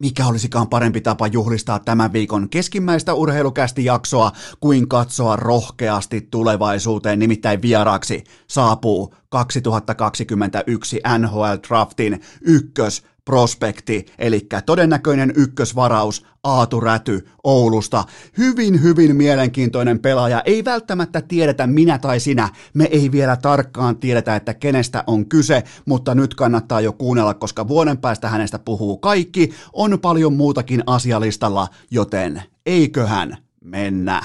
mikä olisikaan parempi tapa juhlistaa tämän viikon keskimmäistä urheilukästi jaksoa kuin katsoa rohkeasti tulevaisuuteen, nimittäin vieraaksi saapuu 2021 NHL Draftin ykkös prospekti, eli todennäköinen ykkösvaraus Aatu Räty Oulusta. Hyvin, hyvin mielenkiintoinen pelaaja. Ei välttämättä tiedetä minä tai sinä. Me ei vielä tarkkaan tiedetä, että kenestä on kyse, mutta nyt kannattaa jo kuunnella, koska vuoden päästä hänestä puhuu kaikki. On paljon muutakin asialistalla, joten eiköhän mennä.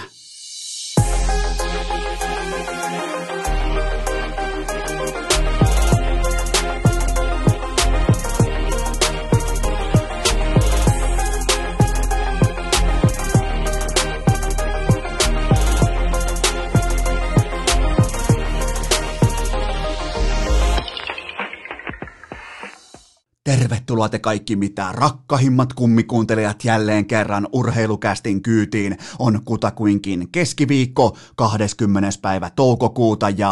Tervetuloa te kaikki mitä rakkahimmat kummikuuntelijat jälleen kerran urheilukästin kyytiin. On kutakuinkin keskiviikko 20. päivä toukokuuta ja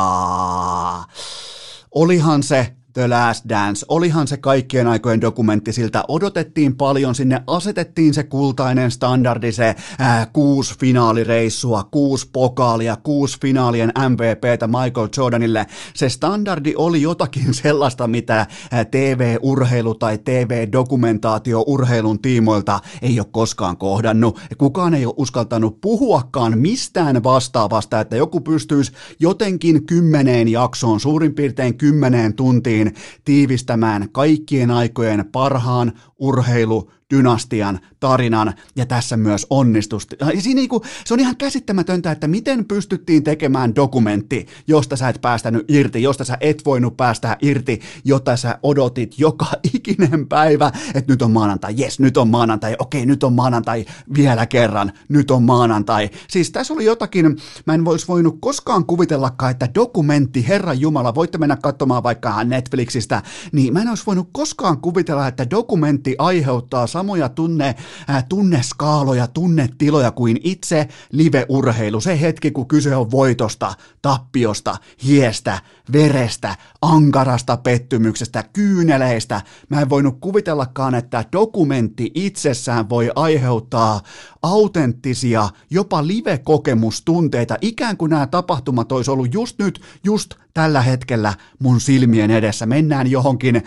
olihan se The Last Dance, olihan se kaikkien aikojen dokumentti, siltä odotettiin paljon, sinne asetettiin se kultainen standardi, se ää, kuusi finaalireissua, kuusi pokaalia, kuusi finaalien MVPtä Michael Jordanille. Se standardi oli jotakin sellaista, mitä TV-urheilu tai TV-dokumentaatio urheilun tiimoilta ei ole koskaan kohdannut. Kukaan ei ole uskaltanut puhuakaan mistään vastaavasta, että joku pystyisi jotenkin kymmeneen jaksoon, suurin piirtein kymmeneen tuntiin tiivistämään kaikkien aikojen parhaan urheilu dynastian tarinan ja tässä myös onnistusti. Siinä niinku, se on ihan käsittämätöntä, että miten pystyttiin tekemään dokumentti, josta sä et päästänyt irti, josta sä et voinut päästä irti, jota sä odotit joka ikinen päivä, että nyt on maanantai, jes, nyt on maanantai, okei, nyt on maanantai vielä kerran, nyt on maanantai. Siis tässä oli jotakin, mä en vois voinut koskaan kuvitellakaan, että dokumentti, Herran Jumala, voitte mennä katsomaan vaikka Netflixistä, niin mä en olisi voinut koskaan kuvitella, että dokumentti aiheuttaa samoja tunne, äh, tunneskaaloja, tunnetiloja kuin itse live-urheilu. Se hetki, kun kyse on voitosta, tappiosta, hiestä, verestä, ankarasta pettymyksestä, kyyneleistä. Mä en voinut kuvitellakaan, että dokumentti itsessään voi aiheuttaa autenttisia, jopa live-kokemustunteita, ikään kuin nämä tapahtumat olisi ollut just nyt, just tällä hetkellä mun silmien edessä. Mennään johonkin äh,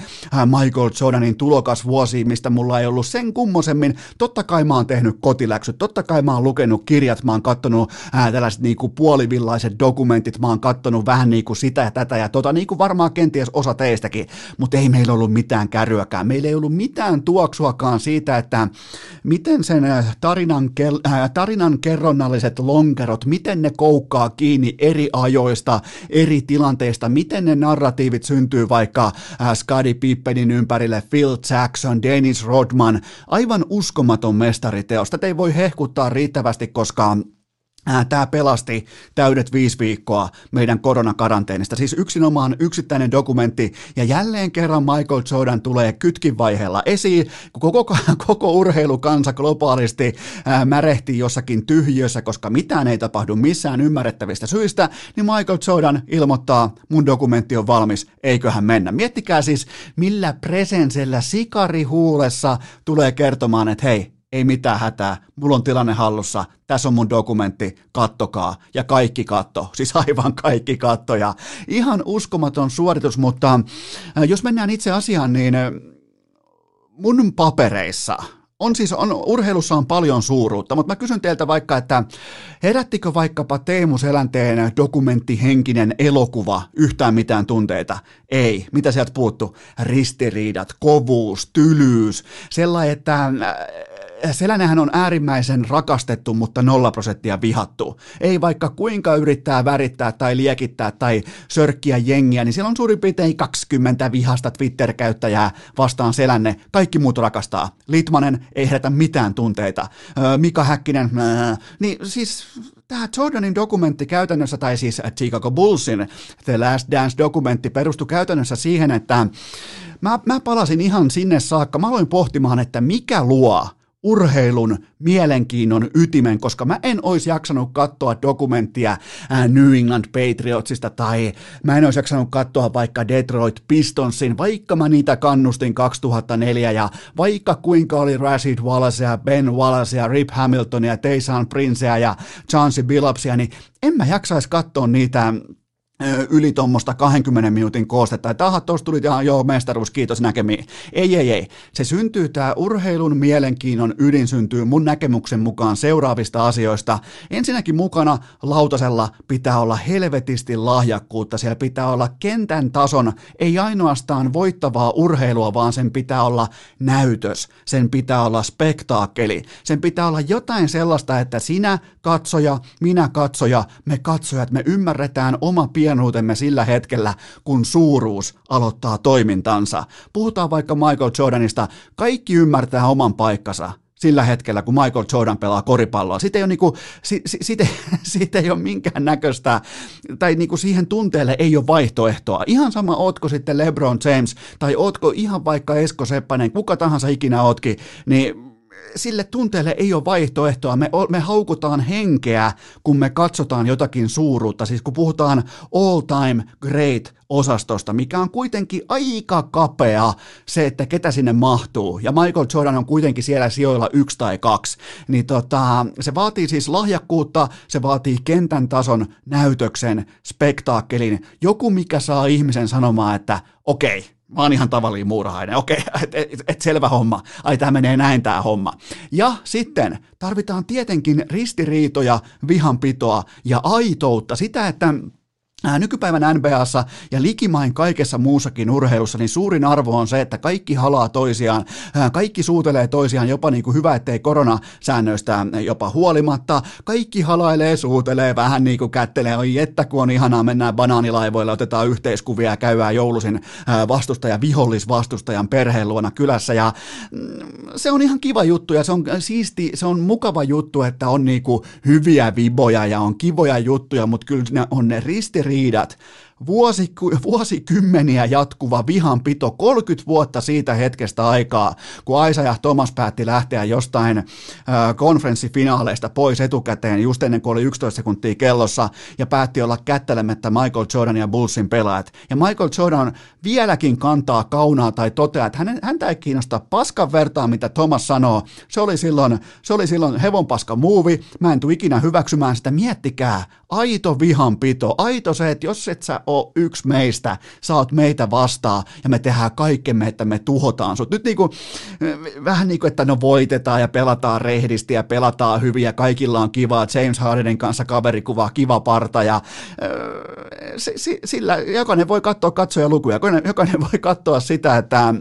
Michael Jordanin tulokasvuosiin, mistä mulla ei ollut sen kummosemmin. Totta kai mä oon tehnyt kotiläksyt, totta kai mä oon lukenut kirjat, mä oon kattonut ää, äh, tällaiset niinku puolivillaiset dokumentit, mä oon kattonut vähän niinku sitä ja tätä ja tota, niin kuin varmaan kenties osa teistäkin, mutta ei meillä ollut mitään kärryäkään. Meillä ei ollut mitään tuoksuakaan siitä, että miten sen äh, tarinan, äh, tarinan kerronnalliset lonkerot, miten ne koukkaa kiinni eri ajoista, eri tilanteista, miten ne narratiivit syntyy vaikka äh, Scottie Pippenin ympärille, Phil Jackson, Dennis Rodman, aivan uskomaton mestariteos. Tätä ei voi hehkuttaa riittävästi, koska Tämä pelasti täydet viisi viikkoa meidän koronakaranteenista. Siis yksinomaan yksittäinen dokumentti. Ja jälleen kerran Michael Jordan tulee kytkin vaiheella esiin, kun koko, koko urheilukansa globaalisti ää, märehtii jossakin tyhjössä, koska mitään ei tapahdu missään ymmärrettävistä syistä, niin Michael Jordan ilmoittaa, mun dokumentti on valmis, eiköhän mennä. Miettikää siis, millä presensellä sikarihuulessa tulee kertomaan, että hei, ei mitään hätää, mulla on tilanne hallussa, tässä on mun dokumentti, kattokaa. Ja kaikki katto, siis aivan kaikki katto. Ja ihan uskomaton suoritus, mutta äh, jos mennään itse asiaan, niin äh, mun papereissa on siis, on, urheilussa on paljon suuruutta, mutta mä kysyn teiltä vaikka, että herättikö vaikkapa Teemu Selänteen dokumenttihenkinen elokuva yhtään mitään tunteita? Ei. Mitä sieltä puuttu? Ristiriidat, kovuus, tylyys, sellainen, että äh, Selänähän on äärimmäisen rakastettu, mutta nolla prosenttia vihattu. Ei vaikka kuinka yrittää värittää tai liekittää tai sörkkiä jengiä, niin siellä on suurin piirtein 20 vihasta Twitter-käyttäjää vastaan Selänne. Kaikki muut rakastaa. Litmanen ei herätä mitään tunteita. Mika Häkkinen, niin siis tämä Jordanin dokumentti käytännössä, tai siis Chicago Bullsin The Last Dance-dokumentti perustui käytännössä siihen, että mä, mä palasin ihan sinne saakka. Mä aloin pohtimaan, että mikä luo urheilun mielenkiinnon ytimen, koska mä en olisi jaksanut katsoa dokumenttia New England Patriotsista tai mä en olisi jaksanut katsoa vaikka Detroit Pistonsin, vaikka mä niitä kannustin 2004 ja vaikka kuinka oli Rashid Wallacea, Ben Wallacea, Rip Hamiltonia, Taysan Princea ja Chauncey Billupsia, niin en mä jaksaisi katsoa niitä yli tuommoista 20 minuutin koostetta, että aha, tuossa tuli ihan joo, mestaruus, kiitos näkemiin. Ei, ei, ei. Se syntyy, tämä urheilun mielenkiinnon ydin syntyy mun näkemyksen mukaan seuraavista asioista. Ensinnäkin mukana lautasella pitää olla helvetisti lahjakkuutta, siellä pitää olla kentän tason, ei ainoastaan voittavaa urheilua, vaan sen pitää olla näytös, sen pitää olla spektaakkeli, sen pitää olla jotain sellaista, että sinä katsoja, minä katsoja, me katsojat, me ymmärretään oma pieni pienuutemme sillä hetkellä, kun suuruus aloittaa toimintansa. Puhutaan vaikka Michael Jordanista, kaikki ymmärtää oman paikkansa sillä hetkellä, kun Michael Jordan pelaa koripalloa. Siitä ei ole, niinku, si, si, siitä, siitä ei ole minkään näköistä, tai niinku siihen tunteelle ei ole vaihtoehtoa. Ihan sama, ootko sitten LeBron James, tai ootko ihan vaikka Esko Seppänen, kuka tahansa ikinä ootkin, niin sille tunteelle ei ole vaihtoehtoa. Me, me haukutaan henkeä, kun me katsotaan jotakin suuruutta. Siis kun puhutaan all time great osastosta, mikä on kuitenkin aika kapea se, että ketä sinne mahtuu. Ja Michael Jordan on kuitenkin siellä sijoilla yksi tai kaksi. Niin tota, se vaatii siis lahjakkuutta, se vaatii kentän tason näytöksen, spektaakkelin, joku mikä saa ihmisen sanomaan, että okei, okay, Mä oon ihan tavallinen muurahainen. Okei, et, et, et selvä homma. Ai, tämä menee näin tämä homma. Ja sitten tarvitaan tietenkin ristiriitoja, vihanpitoa ja aitoutta. Sitä, että Nykypäivän NBAssa ja likimain kaikessa muussakin urheilussa, niin suurin arvo on se, että kaikki halaa toisiaan, kaikki suutelee toisiaan jopa niin kuin hyvä, ettei koronasäännöistä jopa huolimatta. Kaikki halailee, suutelee, vähän niin kuin kättelee, oi että kun on ihanaa, mennään banaanilaivoilla, otetaan yhteiskuvia ja käydään joulusin vastustajan, vihollisvastustajan perheen luona kylässä. Ja mm, se on ihan kiva juttu ja se on siisti, se on mukava juttu, että on niin kuin hyviä viboja ja on kivoja juttuja, mutta kyllä ne on ne ristiriidat ristiriidat, vuosi, vuosikymmeniä jatkuva vihanpito, 30 vuotta siitä hetkestä aikaa, kun Aisa ja Thomas päätti lähteä jostain äh, konferenssifinaaleista pois etukäteen just ennen kuin oli 11 sekuntia kellossa ja päätti olla kättelemättä Michael Jordan ja Bullsin pelaajat. Ja Michael Jordan vieläkin kantaa kaunaa tai toteaa, että hänen, häntä ei kiinnosta paskan vertaa, mitä Thomas sanoo. Se oli silloin, se oli silloin hevonpaska muuvi, mä en tule ikinä hyväksymään sitä. Miettikää, aito vihanpito, aito se, että jos et sä ole yksi meistä, sä oot meitä vastaan ja me tehdään kaikkemme, että me tuhotaan sut. Nyt niinku, vähän niin kuin, että no voitetaan ja pelataan rehdisti ja pelataan hyvin ja kaikilla on kivaa. James Hardenen kanssa kaverikuva, kiva parta ja sillä jokainen voi katsoa katsojalukuja, jokainen, jokainen voi katsoa sitä, että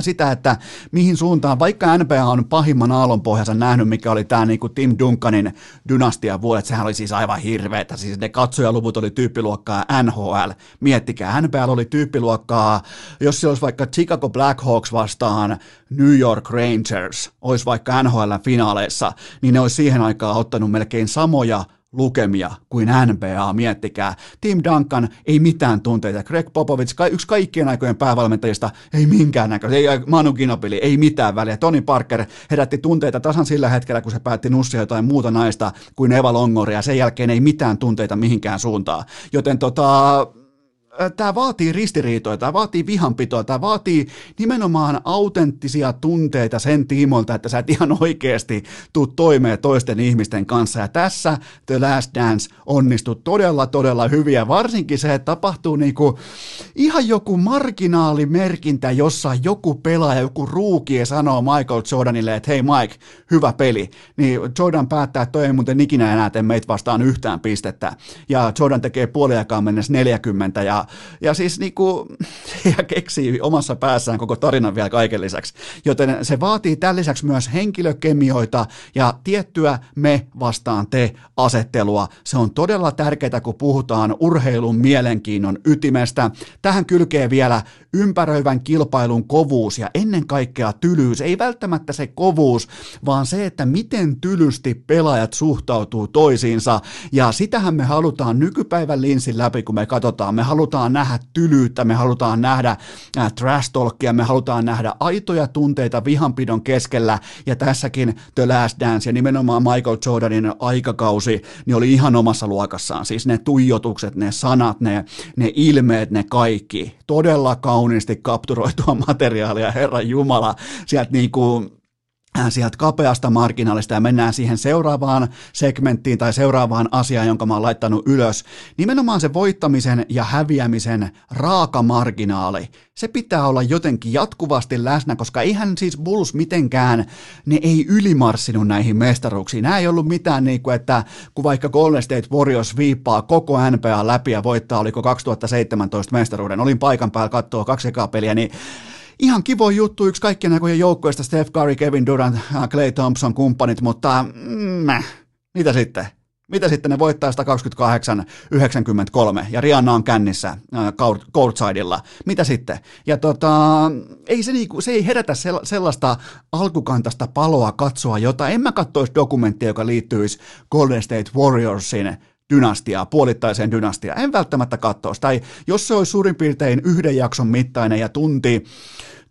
sitä, että mihin suuntaan, vaikka NBA on pahimman aallonpohjansa nähnyt, mikä oli tämä niin kuin Tim Duncanin dynastia vuodet, sehän oli siis aivan hirveetä, siis ne katsojaluvut oli tyyppiluokkaa NHL, miettikää, NBA oli tyyppiluokkaa, jos se olisi vaikka Chicago Blackhawks vastaan New York Rangers, olisi vaikka NHL-finaaleissa, niin ne olisi siihen aikaan ottanut melkein samoja lukemia kuin NBA, miettikää. Tim Duncan, ei mitään tunteita. Greg Popovich, yksi kaikkien aikojen päävalmentajista, ei minkään näköistä. Ei Manu Ginobili, ei mitään väliä. Tony Parker herätti tunteita tasan sillä hetkellä, kun se päätti nussia jotain muuta naista kuin Eva Longoria. Sen jälkeen ei mitään tunteita mihinkään suuntaan. Joten tota, tämä vaatii ristiriitoja, tämä vaatii vihanpitoa, tämä vaatii nimenomaan autenttisia tunteita sen tiimoilta, että sä et ihan oikeasti tuu toimeen toisten ihmisten kanssa. Ja tässä The Last Dance onnistui todella, todella hyviä. Varsinkin se, että tapahtuu niinku ihan joku marginaalimerkintä, jossa joku pelaaja, joku ruukie sanoo Michael Jordanille, että hei Mike, hyvä peli. Niin Jordan päättää, että toi ei muuten ikinä enää tee meitä vastaan yhtään pistettä. Ja Jordan tekee puoliaikaan mennessä 40 ja ja, siis niinku, ja keksii omassa päässään koko tarinan vielä kaiken lisäksi. Joten se vaatii tämän lisäksi myös henkilökemioita ja tiettyä me vastaan te asettelua. Se on todella tärkeää, kun puhutaan urheilun mielenkiinnon ytimestä. Tähän kylkee vielä ympäröivän kilpailun kovuus ja ennen kaikkea tylyys. Ei välttämättä se kovuus, vaan se, että miten tylysti pelaajat suhtautuu toisiinsa. Ja sitähän me halutaan nykypäivän linsin läpi, kun me katsotaan. Me halutaan nähdä tylyyttä, me halutaan nähdä äh, trash talkia, me halutaan nähdä aitoja tunteita vihanpidon keskellä, ja tässäkin The Last Dance ja nimenomaan Michael Jordanin aikakausi, niin oli ihan omassa luokassaan. Siis ne tuijotukset, ne sanat, ne, ne ilmeet, ne kaikki. Todella kauniisti kapturoitua materiaalia, Herra Jumala. Sieltä niin kuin sieltä kapeasta marginaalista ja mennään siihen seuraavaan segmenttiin tai seuraavaan asiaan, jonka mä oon laittanut ylös. Nimenomaan se voittamisen ja häviämisen raaka marginaali. Se pitää olla jotenkin jatkuvasti läsnä, koska eihän siis Bulls mitenkään, ne ei ylimarssinut näihin mestaruuksiin. Nämä ei ollut mitään niin kuin, että kun vaikka Golden State Warriors viippaa koko NBA läpi ja voittaa, oliko 2017 mestaruuden, olin paikan päällä katsoa kaksi ekaa peliä, niin ihan kivo juttu, yksi kaikkien näköjen joukkoista, Steph Curry, Kevin Durant, Clay Thompson, kumppanit, mutta mm, mitä sitten? Mitä sitten ne voittaa 128-93 ja Rihanna on kännissä äh, courtsidella? Mitä sitten? Ja tota, ei se, niinku, se ei herätä sellaista alkukantasta paloa katsoa, jota en mä katsoisi dokumenttia, joka liittyisi Golden State Warriorsin dynastiaa, puolittaiseen dynastiaan. En välttämättä katsoa Tai jos se olisi suurin piirtein yhden jakson mittainen ja tunti,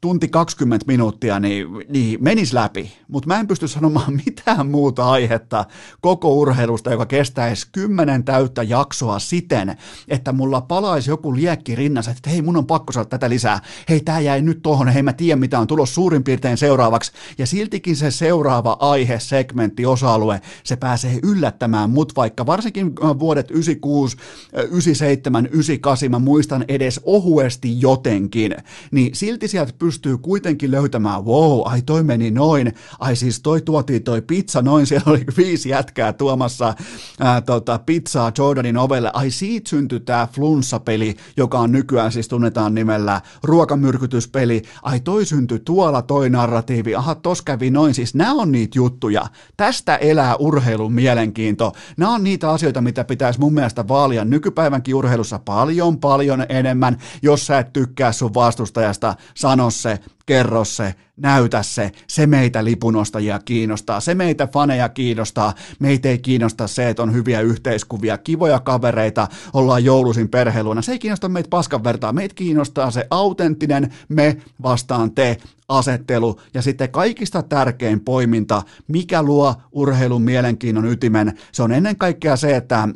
tunti 20 minuuttia, niin, niin menis läpi. Mutta mä en pysty sanomaan mitään muuta aihetta koko urheilusta, joka kestäisi kymmenen täyttä jaksoa siten, että mulla palaisi joku liekki rinnassa, että hei, mun on pakko saada tätä lisää. Hei, tää jäi nyt tohon, hei, mä tiedän mitä on tulos suurin piirtein seuraavaksi. Ja siltikin se seuraava aihe, segmentti, osa-alue, se pääsee yllättämään mut, vaikka varsinkin vuodet 96, 97, 98, mä muistan edes ohuesti jotenkin, niin silti sieltä pystyy pystyy kuitenkin löytämään, wow, ai toi meni noin, ai siis toi tuotiin toi pizza noin, siellä oli viisi jätkää tuomassa ää, tota, pizzaa Jordanin ovelle, ai siitä syntyi tämä flunssapeli, joka on nykyään siis tunnetaan nimellä ruokamyrkytyspeli, ai toi syntyi tuolla toi narratiivi, aha tos kävi noin, siis nämä on niitä juttuja, tästä elää urheilun mielenkiinto, nämä on niitä asioita, mitä pitäisi mun mielestä vaalia nykypäivänkin urheilussa paljon paljon enemmän, jos sä et tykkää sun vastustajasta, sano se, kerro se, näytä se, se meitä lipunostajia kiinnostaa, se meitä faneja kiinnostaa, meitä ei kiinnosta se, että on hyviä yhteiskuvia, kivoja kavereita, ollaan joulusin perheluona, se ei kiinnosta meitä paskan vertaa, meitä kiinnostaa se autenttinen me vastaan te asettelu. Ja sitten kaikista tärkein poiminta, mikä luo urheilun mielenkiinnon ytimen, se on ennen kaikkea se, että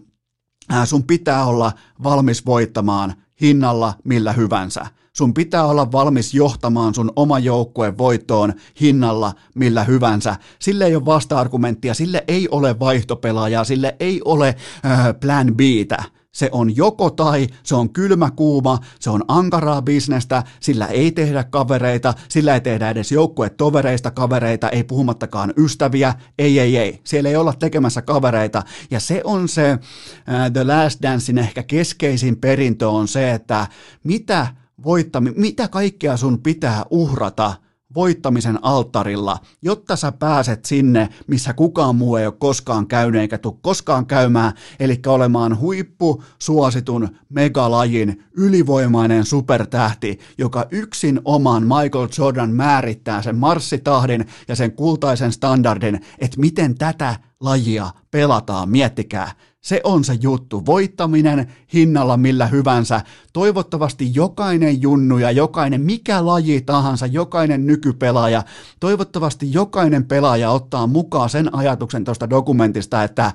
sun pitää olla valmis voittamaan hinnalla millä hyvänsä. Sun pitää olla valmis johtamaan sun oma joukkue voittoon hinnalla millä hyvänsä. Sille ei ole vasta-argumenttia, sille ei ole vaihtopelaajaa, sille ei ole äh, plan Btä. Se on joko tai, se on kylmä kuuma, se on ankaraa bisnestä, sillä ei tehdä kavereita, sillä ei tehdä edes joukkuetovereista kavereita, ei puhumattakaan ystäviä, ei, ei, ei. Siellä ei olla tekemässä kavereita. Ja se on se uh, The Last Dancein ehkä keskeisin perintö on se, että mitä voittami, mitä kaikkea sun pitää uhrata voittamisen alttarilla, jotta sä pääset sinne, missä kukaan muu ei ole koskaan käynyt eikä tule koskaan käymään, eli olemaan huippu suositun megalajin ylivoimainen supertähti, joka yksin oman Michael Jordan määrittää sen marssitahdin ja sen kultaisen standardin, että miten tätä lajia pelataan, miettikää. Se on se juttu. Voittaminen hinnalla millä hyvänsä. Toivottavasti jokainen junnu ja jokainen, mikä laji tahansa, jokainen nykypelaaja, toivottavasti jokainen pelaaja ottaa mukaan sen ajatuksen tuosta dokumentista, että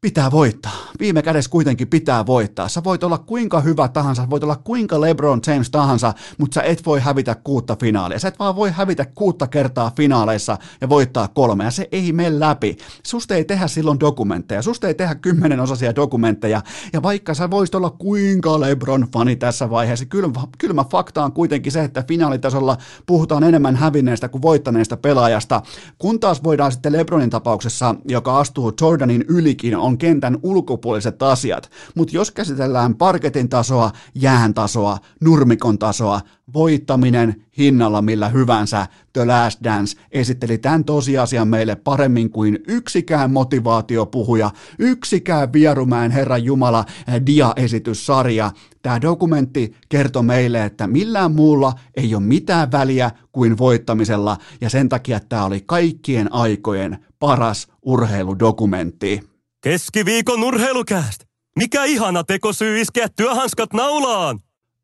pitää voittaa. Viime kädessä kuitenkin pitää voittaa. Sä voit olla kuinka hyvä tahansa, voit olla kuinka LeBron James tahansa, mutta sä et voi hävitä kuutta finaalia. Sä et vaan voi hävitä kuutta kertaa finaaleissa ja voittaa kolme, ja se ei mene läpi. Susta ei tehdä silloin dokumentteja, susta ei tehdä kymmenen osaisia dokumentteja, ja vaikka sä voisit olla kuinka LeBron-fani tässä vaiheessa, kylmä, kylmä fakta on kuitenkin se, että finaalitasolla puhutaan enemmän hävinneestä kuin voittaneesta pelaajasta, kun taas voidaan sitten LeBronin tapauksessa, joka astuu Jordanin ylikin, on kentän ulkopuoliset asiat, mutta jos käsitellään parketin tasoa, jään tasoa, nurmikon tasoa, voittaminen hinnalla millä hyvänsä, The Last Dance esitteli tämän tosiasian meille paremmin kuin yksikään motivaatiopuhuja, yksikään Vierumäen Herran Jumala dia-esityssarja. Tämä dokumentti kertoi meille, että millään muulla ei ole mitään väliä kuin voittamisella, ja sen takia tämä oli kaikkien aikojen paras urheiludokumentti. Keskiviikon urheilukääst! Mikä ihana tekosyy iskeä työhanskat naulaan?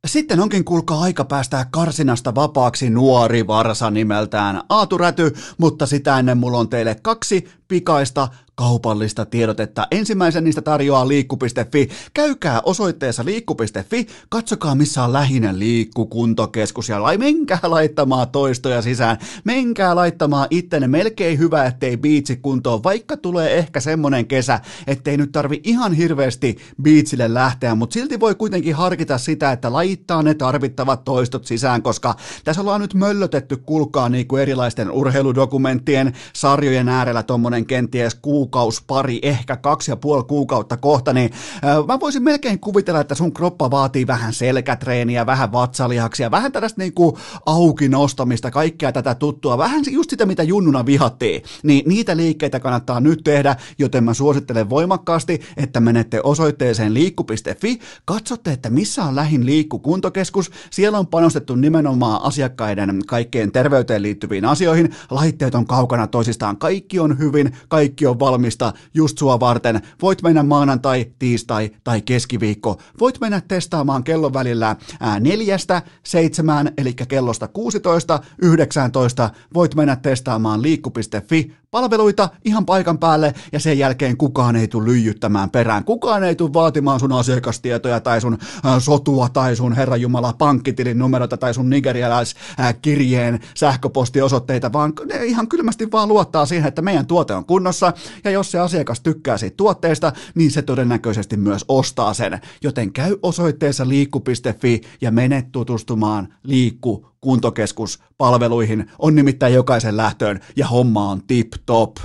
Sitten onkin kuulkaa aika päästää karsinasta vapaaksi nuori varsa nimeltään Aatu Räty, mutta sitä ennen mulla on teille kaksi pikaista kaupallista tiedotetta. Ensimmäisen niistä tarjoaa liikku.fi. Käykää osoitteessa liikku.fi, katsokaa missä on lähinen liikkukuntokeskus ja lai, menkää laittamaan toistoja sisään. Menkää laittamaan ittenne melkein hyvä, ettei biitsi kuntoon, vaikka tulee ehkä semmonen kesä, ettei nyt tarvi ihan hirveästi biitsille lähteä, mutta silti voi kuitenkin harkita sitä, että laittaa ne tarvittavat toistot sisään, koska tässä ollaan nyt möllötetty kulkaa niin kuin erilaisten urheiludokumenttien sarjojen äärellä tommonen kenties kuukaus, pari, ehkä kaksi ja puoli kuukautta kohta, niin mä voisin melkein kuvitella, että sun kroppa vaatii vähän selkätreeniä, vähän vatsalihaksia, vähän tällaista niinku auki nostamista, kaikkea tätä tuttua, vähän just sitä, mitä junnuna vihattiin, niin niitä liikkeitä kannattaa nyt tehdä, joten mä suosittelen voimakkaasti, että menette osoitteeseen liikku.fi, katsotte, että missä on lähin liikkukuntokeskus, siellä on panostettu nimenomaan asiakkaiden kaikkeen terveyteen liittyviin asioihin, laitteet on kaukana toisistaan, kaikki on hyvin, kaikki on valmista just sua varten. Voit mennä maanantai, tiistai tai keskiviikko. Voit mennä testaamaan kellon välillä neljästä seitsemään, eli kellosta 16, 19. Voit mennä testaamaan liikku.fi palveluita ihan paikan päälle ja sen jälkeen kukaan ei tule lyijyttämään perään. Kukaan ei tule vaatimaan sun asiakastietoja tai sun äh, sotua tai sun Herran Jumala pankkitilin numeroita tai sun nigerialaiskirjeen äh, sähköpostiosoitteita, vaan ne ihan kylmästi vaan luottaa siihen, että meidän tuote on kunnossa ja jos se asiakas tykkää siitä tuotteesta, niin se todennäköisesti myös ostaa sen. Joten käy osoitteessa liikku.fi ja mene tutustumaan Liikku kuntokeskuspalveluihin on nimittäin jokaisen lähtöön ja homma on tip-top.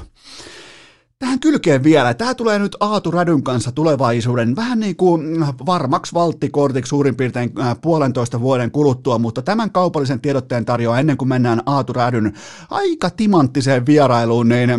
Tähän kylkeen vielä. Tämä tulee nyt Aatu Rädyn kanssa tulevaisuuden vähän niin kuin varmaksi valttikortiksi suurin piirtein äh, puolentoista vuoden kuluttua, mutta tämän kaupallisen tiedotteen tarjoaa ennen kuin mennään Aatu Rädyn aika timanttiseen vierailuun, niin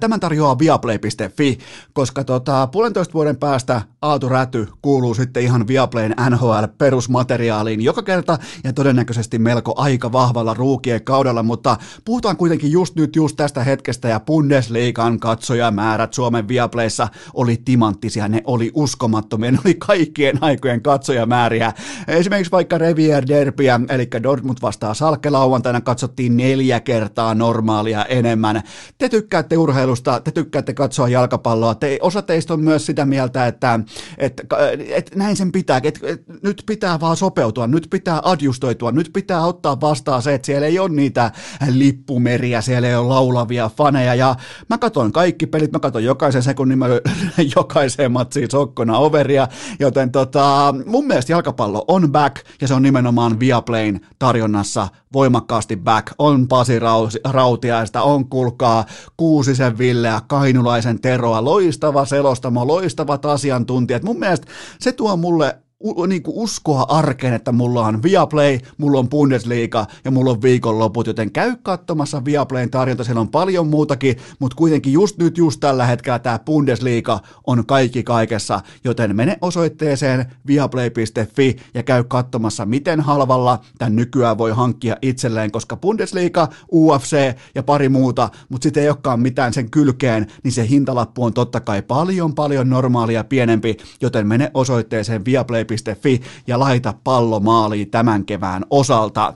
Tämän tarjoaa viaplay.fi, koska tota, puolentoista vuoden päästä Aatu Räty kuuluu sitten ihan Viaplayn NHL-perusmateriaaliin joka kerta ja todennäköisesti melko aika vahvalla ruukien kaudella, mutta puhutaan kuitenkin just nyt just tästä hetkestä ja Bundesliigan katsojamäärät Suomen Viaplayssa oli timanttisia, ne oli uskomattomia, ne oli kaikkien aikojen katsojamääriä. Esimerkiksi vaikka Revier Derbyä, eli Dortmund vastaa Salke lauantaina katsottiin neljä kertaa normaalia enemmän. Te tykkäätte urheilusta, te tykkäätte katsoa jalkapalloa, te, osa teistä on myös sitä mieltä, että, että, että näin sen pitää, että, että nyt pitää vaan sopeutua, nyt pitää adjustoitua, nyt pitää ottaa vastaan se, että siellä ei ole niitä lippumeriä, siellä ei ole laulavia faneja, ja mä katson kaikki pelit, mä katson jokaisen sekunnin, mä jokaiseen matsiin sokkona overia, joten tota, mun mielestä jalkapallo on back, ja se on nimenomaan Viaplayn tarjonnassa voimakkaasti back, on Pasi Rautiaista, on kulkaa kuusi Kurvisen Villeä, Kainulaisen Teroa, loistava selostamo, loistavat asiantuntijat. Mun mielestä se tuo mulle niin kuin uskoa arkeen, että mulla on Viaplay, mulla on Bundesliga ja mulla on viikonloput, joten käy katsomassa Viaplayn tarjonta, siellä on paljon muutakin, mutta kuitenkin just nyt, just tällä hetkellä tämä Bundesliga on kaikki kaikessa, joten mene osoitteeseen viaplay.fi ja käy katsomassa, miten halvalla tämän nykyään voi hankkia itselleen, koska Bundesliga, UFC ja pari muuta, mutta sitten ei olekaan mitään sen kylkeen, niin se hintalappu on totta kai paljon paljon normaalia pienempi, joten mene osoitteeseen viaplay yle.fi ja laita pallo maaliin tämän kevään osalta.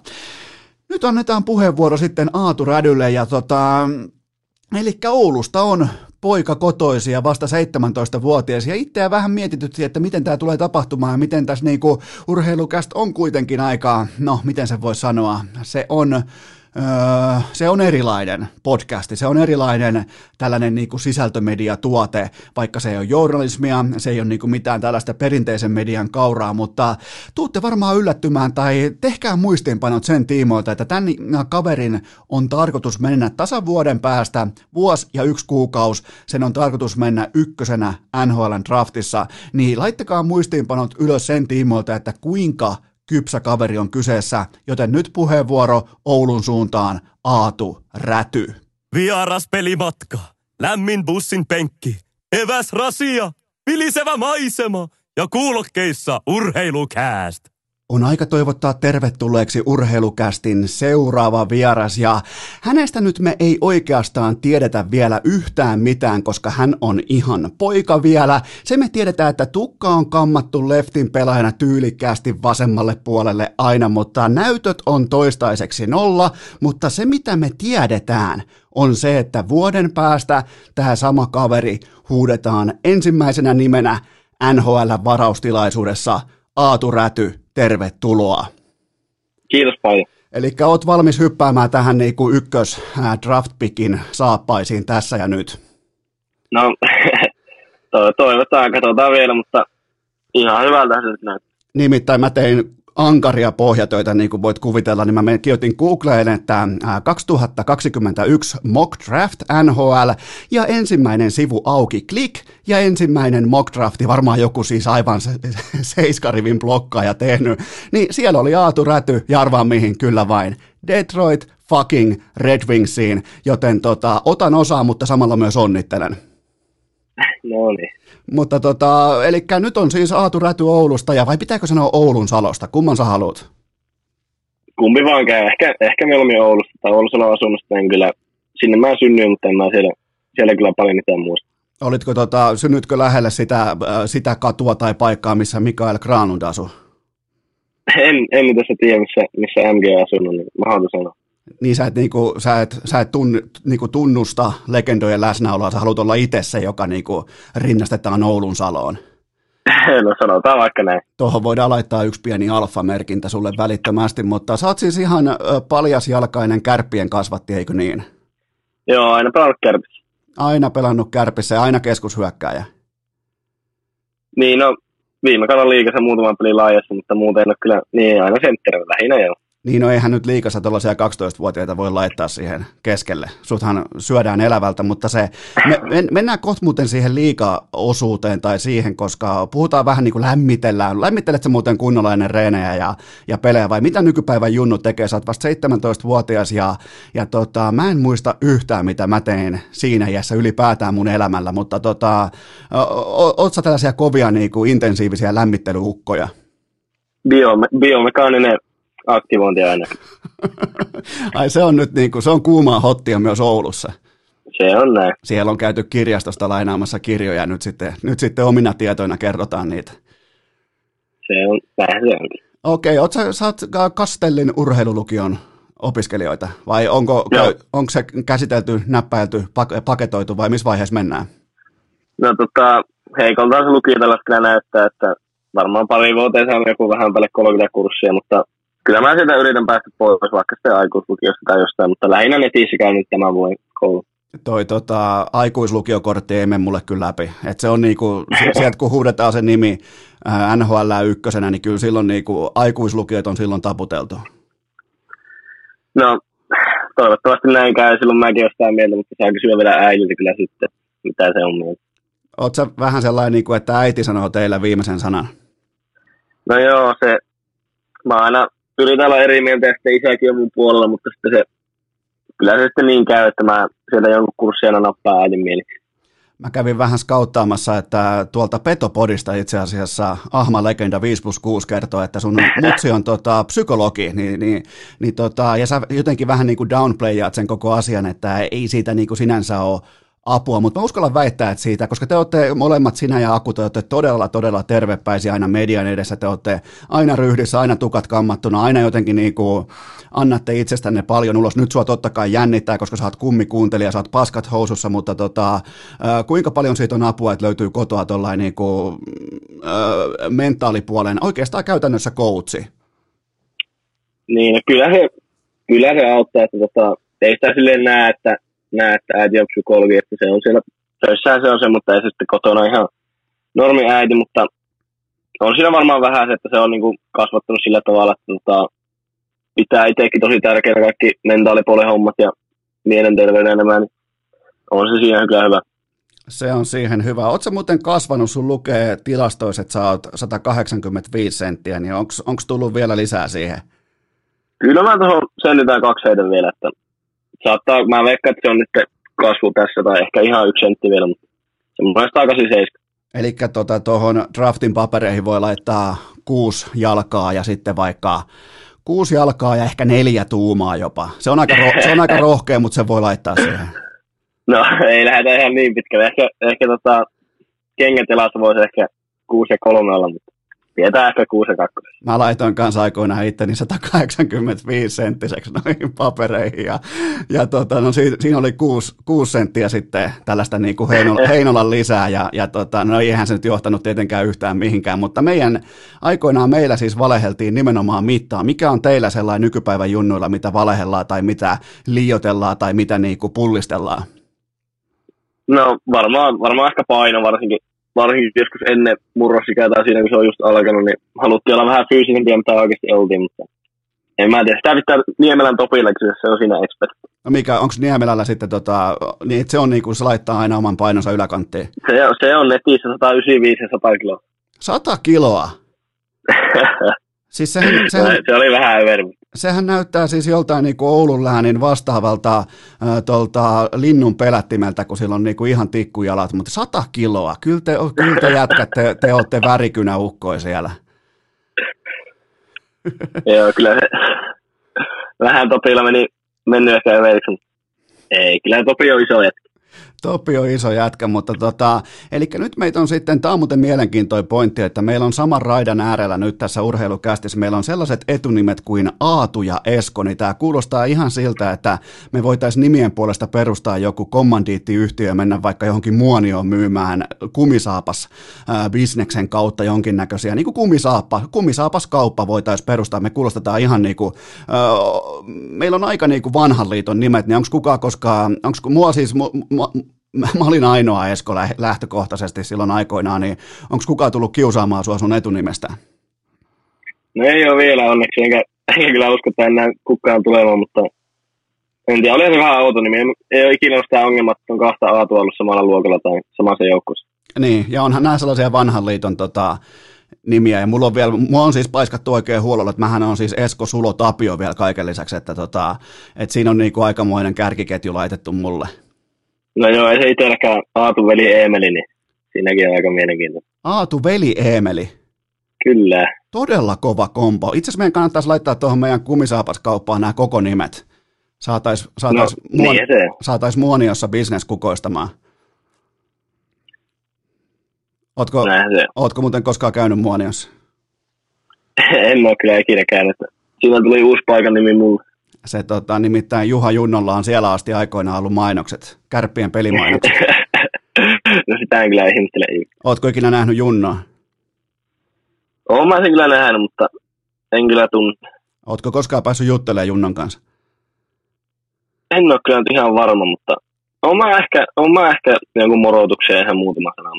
Nyt annetaan puheenvuoro sitten Aatu Rädylle ja tota, Eli Oulusta on poika kotoisia, vasta 17-vuotias, ja itseä vähän mietitytti, että miten tämä tulee tapahtumaan, ja miten tässä niinku urheilukästä on kuitenkin aikaa, no miten se voi sanoa, se on se on erilainen podcasti, se on erilainen tällainen niin kuin sisältömediatuote, vaikka se ei ole journalismia, se ei ole niin kuin mitään tällaista perinteisen median kauraa, mutta tuutte varmaan yllättymään tai tehkää muistiinpanot sen tiimoilta, että tämän kaverin on tarkoitus mennä tasavuoden päästä, vuosi ja yksi kuukaus, sen on tarkoitus mennä ykkösenä NHLn draftissa, niin laittakaa muistiinpanot ylös sen tiimoilta, että kuinka kypsä kaveri on kyseessä, joten nyt puheenvuoro Oulun suuntaan Aatu Räty. Vieras pelimatka, lämmin bussin penkki, eväs rasia, vilisevä maisema ja kuulokkeissa urheilukääst. On aika toivottaa tervetulleeksi urheilukästin seuraava vieras ja hänestä nyt me ei oikeastaan tiedetä vielä yhtään mitään, koska hän on ihan poika vielä. Se me tiedetään, että tukka on kammattu leftin pelaajana tyylikkäästi vasemmalle puolelle aina, mutta näytöt on toistaiseksi nolla, mutta se mitä me tiedetään on se, että vuoden päästä tämä sama kaveri huudetaan ensimmäisenä nimenä NHL-varaustilaisuudessa Aatu Räty, tervetuloa. Kiitos paljon. Eli oot valmis hyppäämään tähän niin kuin ykkös draft pickin saappaisiin tässä ja nyt? No, toivotaan, katsotaan vielä, mutta ihan hyvältä se nyt näyttää. Nimittäin mä tein ankaria pohjatöitä, niin kuin voit kuvitella, niin mä kirjoitin Googleen, että 2021 mock draft NHL ja ensimmäinen sivu auki, klik, ja ensimmäinen mock drafti, varmaan joku siis aivan seiskarivin blokkaaja tehnyt, niin siellä oli Aatu Räty, ja arvaa mihin, kyllä vain, Detroit fucking Red Wingsiin, joten tota, otan osaa, mutta samalla myös onnittelen. No niin. Mutta tota, eli nyt on siis Aatu Räty Oulusta, ja vai pitääkö sanoa Oulun Salosta? Kumman sä haluat? Kumpi vaan käy. Ehkä, ehkä mieluummin Oulusta tai Oulusalon asunnosta, en kyllä, sinne mä synnyin, mutta en mä siellä, siellä kyllä paljon mitään muista. Olitko tota, synnytkö lähelle sitä, äh, sitä katua tai paikkaa, missä Mikael Granlund asui? En, en tässä tiedä, missä, missä MG on asunut, niin mä haluan sanoa niin sä et, niinku, sä et, sä et tunn, niinku tunnusta legendojen läsnäoloa, sä haluat olla itse se, joka niinku rinnastetaan Oulun Saloon. No sanotaan vaikka näin. Tuohon voidaan laittaa yksi pieni alfa-merkintä sulle välittömästi, mutta sä oot siis ihan paljasjalkainen kärppien kasvatti, eikö niin? Joo, aina pelannut kärpissä. Aina pelannut kärpissä ja aina keskushyökkääjä. Niin, no viime kaudella liikassa muutaman pelin laajassa, mutta muuten en ole kyllä niin aina sentterillä lähinnä joo. Niin no eihän nyt liikassa tuollaisia 12-vuotiaita voi laittaa siihen keskelle. Suthan syödään elävältä, mutta se, me, mennään kohta muuten siihen liika-osuuteen tai siihen, koska puhutaan vähän niin kuin lämmitellään. Lämmittelet muuten kunnolla ennen reenejä ja, ja pelejä vai mitä nykypäivän junnu tekee? Sä oot vasta 17-vuotias ja, ja tota, mä en muista yhtään mitä mä tein siinä iässä ylipäätään mun elämällä, mutta tota, oot sä tällaisia kovia niin kuin intensiivisiä lämmittelyukkoja? Biome, biomekaaninen aktivointi aina. Ai se on nyt niin kuin, se on kuumaa hottia myös Oulussa. Se on näin. Siellä on käyty kirjastosta lainaamassa kirjoja, nyt sitten, nyt sitten omina tietoina kerrotaan niitä. Se on, vähän se. Okei, okay, sä, sä oot Kastellin urheilulukion opiskelijoita, vai onko, onko se käsitelty, näppäilty, paketoitu, vai missä vaiheessa mennään? No tota, heikolta se lukio tällä näyttää, että varmaan pari vuoteen saa joku vähän päälle 30 kurssia, mutta kyllä mä sieltä yritän päästä pois, vaikka sitten aikuislukiosta tai jostain, mutta lähinnä netissä käyn nyt tämän vuoden koulu. Toi tota, aikuislukiokortti ei mene mulle kyllä läpi. Et se on niinku, sieltä kun huudetaan se nimi ää, NHL ykkösenä, niin kyllä silloin niinku, aikuislukiot on silloin taputeltu. No, toivottavasti näin käy. Silloin mäkin jostain mieltä, mutta saa kysyä vielä äidiltä kyllä sitten, mitä se on mieltä. Oletko vähän sellainen, niin kuin, että äiti sanoo teille viimeisen sanan? No joo, se, mä aina yritän olla eri mieltä ja sitten isäkin on mun puolella, mutta sitten se, kyllä se sitten niin käy, että mä sieltä jonkun kurssia nappaa äidin mieliksi. Mä kävin vähän skauttaamassa, että tuolta Petopodista itse asiassa Ahma Legenda 5 plus 6 kertoo, että sun mutsi on tota, psykologi, niin, niin, niin tota, ja sä jotenkin vähän niin kuin downplayaat sen koko asian, että ei siitä niin kuin sinänsä ole apua, mutta mä uskallan väittää, että siitä, koska te olette molemmat, sinä ja Aku, te olette todella, todella tervepäisiä aina median edessä, te olette aina ryhdissä, aina tukat kammattuna, aina jotenkin niin kuin annatte itsestänne paljon ulos. Nyt sua totta kai jännittää, koska sä oot kummikuuntelija, sä oot paskat housussa, mutta tota, kuinka paljon siitä on apua, että löytyy kotoa tuollain niin kuin, äh, mentaalipuolen, oikeastaan käytännössä koutsi? Niin, no kyllä se, kyllä se auttaa, että tota, ei sitä silleen näe, että näe, että äiti on psykologi, että se on siellä töissään se on se, mutta ei se sitten kotona ihan normi äiti, mutta on siinä varmaan vähän se, että se on niin kuin kasvattanut sillä tavalla, että tota, pitää itsekin tosi tärkeää kaikki mentaalipuolen hommat ja mielenterveyden enemmän, niin on se siihen kyllä hyvä. Se on siihen hyvä. Oletko muuten kasvanut, sun lukee tilastoissa, että sä oot 185 senttiä, niin onko tullut vielä lisää siihen? Kyllä mä tuohon sentitään kaksi heidän vielä, että saattaa, mä veikkaan, että se on nyt kasvu tässä, tai ehkä ihan yksi sentti vielä, mutta semmoinen takaisin 7. Eli tuota, tuohon draftin papereihin voi laittaa kuusi jalkaa ja sitten vaikka kuusi jalkaa ja ehkä neljä tuumaa jopa. Se on aika, ro- se on aika rohkea, mutta se voi laittaa siihen. No, ei lähdetä ihan niin pitkälle. Ehkä, ehkä tota, kengätilassa voisi ehkä 6 ja 3 olla, mutta pidetään ehkä 6 ja 2. Mä laitoin kanssa aikoinaan itteni 185 senttiseksi noihin papereihin ja, ja tota, no, siinä, siinä, oli 6, 6 senttiä sitten tällaista niin kuin Heinolan, Heinolan lisää ja, ja tota, no eihän se nyt johtanut tietenkään yhtään mihinkään, mutta meidän aikoinaan meillä siis valeheltiin nimenomaan mittaa. Mikä on teillä sellainen nykypäivän junnuilla, mitä valehellaan tai mitä liiotellaan tai mitä niin kuin pullistellaan? No varmaan, varmaan ehkä paino varsinkin, varsinkin joskus ennen murrosikää tai siinä kun se on just alkanut, niin haluttiin olla vähän fyysisempiä, mitä oikeasti oltiin, mutta en mä tiedä. Sitä pitää Niemelän topille, kun se on siinä expert. No mikä, onko Niemelällä sitten, tota, niin se on niin kuin se laittaa aina oman painonsa yläkanttiin? Se, se on netissä 195 ja 100 kiloa. 100 kiloa? Siis sehän, sehän, se oli vähän övermi. Sehän näyttää siis joltain niin kuin Oulun läänin vastaavalta äh, tuolta linnun pelättimeltä, kun sillä on niin kuin ihan tikkujalat, mutta sata kiloa. Kyllä te, kyllä te jätkät, te, te olette värikynä ukkoi siellä. Joo, kyllä se vähän Topilla meni mennyt ehkä överiksi. Ei, kyllä Topi on iso jätkä. Topi on iso jätkä, mutta tota, eli nyt meitä on sitten, tämä on muuten mielenkiintoinen pointti, että meillä on saman raidan äärellä nyt tässä urheilukästissä, meillä on sellaiset etunimet kuin Aatu ja Esko, niin tämä kuulostaa ihan siltä, että me voitaisiin nimien puolesta perustaa joku kommandiittiyhtiö ja mennä vaikka johonkin muonioon myymään kumisaapas bisneksen kautta jonkinnäköisiä, niin kuin kumisaappa, kumisaapas kauppa voitaisiin perustaa, me kuulostetaan ihan niin kuin, meillä on aika niin kuin vanhan liiton nimet, niin onko kukaan koskaan, onko mua siis, mu, mu, mä olin ainoa Esko lähtökohtaisesti silloin aikoinaan, niin onko kukaan tullut kiusaamaan sua sun etunimestä? No ei ole vielä onneksi, enkä, enkä kyllä usko, että enää kukaan tulemaan, mutta en tiedä, oli se vähän outo nimi. Ei ole ikinä sitä ongelmaa, että on kahta Aatua ollut samalla luokalla tai samassa joukkueessa. Niin, ja onhan nämä sellaisia vanhan liiton tota, nimiä, ja mulla on vielä, mulla on siis paiskattu oikein huololla, että mähän on siis Esko Sulo Tapio vielä kaiken lisäksi, että, tota, että siinä on niinku aikamoinen kärkiketju laitettu mulle. No joo, ei se itselläkään Aatu veli Eemeli, niin siinäkin on aika mielenkiintoista. Aatu veli Eemeli? Kyllä. Todella kova kompo. Itse asiassa meidän kannattaisi laittaa tuohon meidän kumisaapaskauppaan nämä koko nimet. Saatais, saatais, no, muon, niin saatais muoniossa bisnes kukoistamaan. Ootko, ootko muuten koskaan käynyt muoniossa? en ole kyllä ikinä käynyt. Siinä tuli uusi paikan nimi mulle. Se tota, nimittäin Juha Junnolla on siellä asti aikoinaan ollut mainokset, kärppien pelimainokset. no sitä en kyllä ihmettele. Ootko ikinä nähnyt Junnoa? Oon mä sen kyllä nähnyt, mutta en kyllä tunne. Ootko koskaan päässyt juttelemaan Junnon kanssa? En ole kyllä ihan varma, mutta oon mä ehkä, oon mä ehkä jonkun morotuksen ihan muutama sana,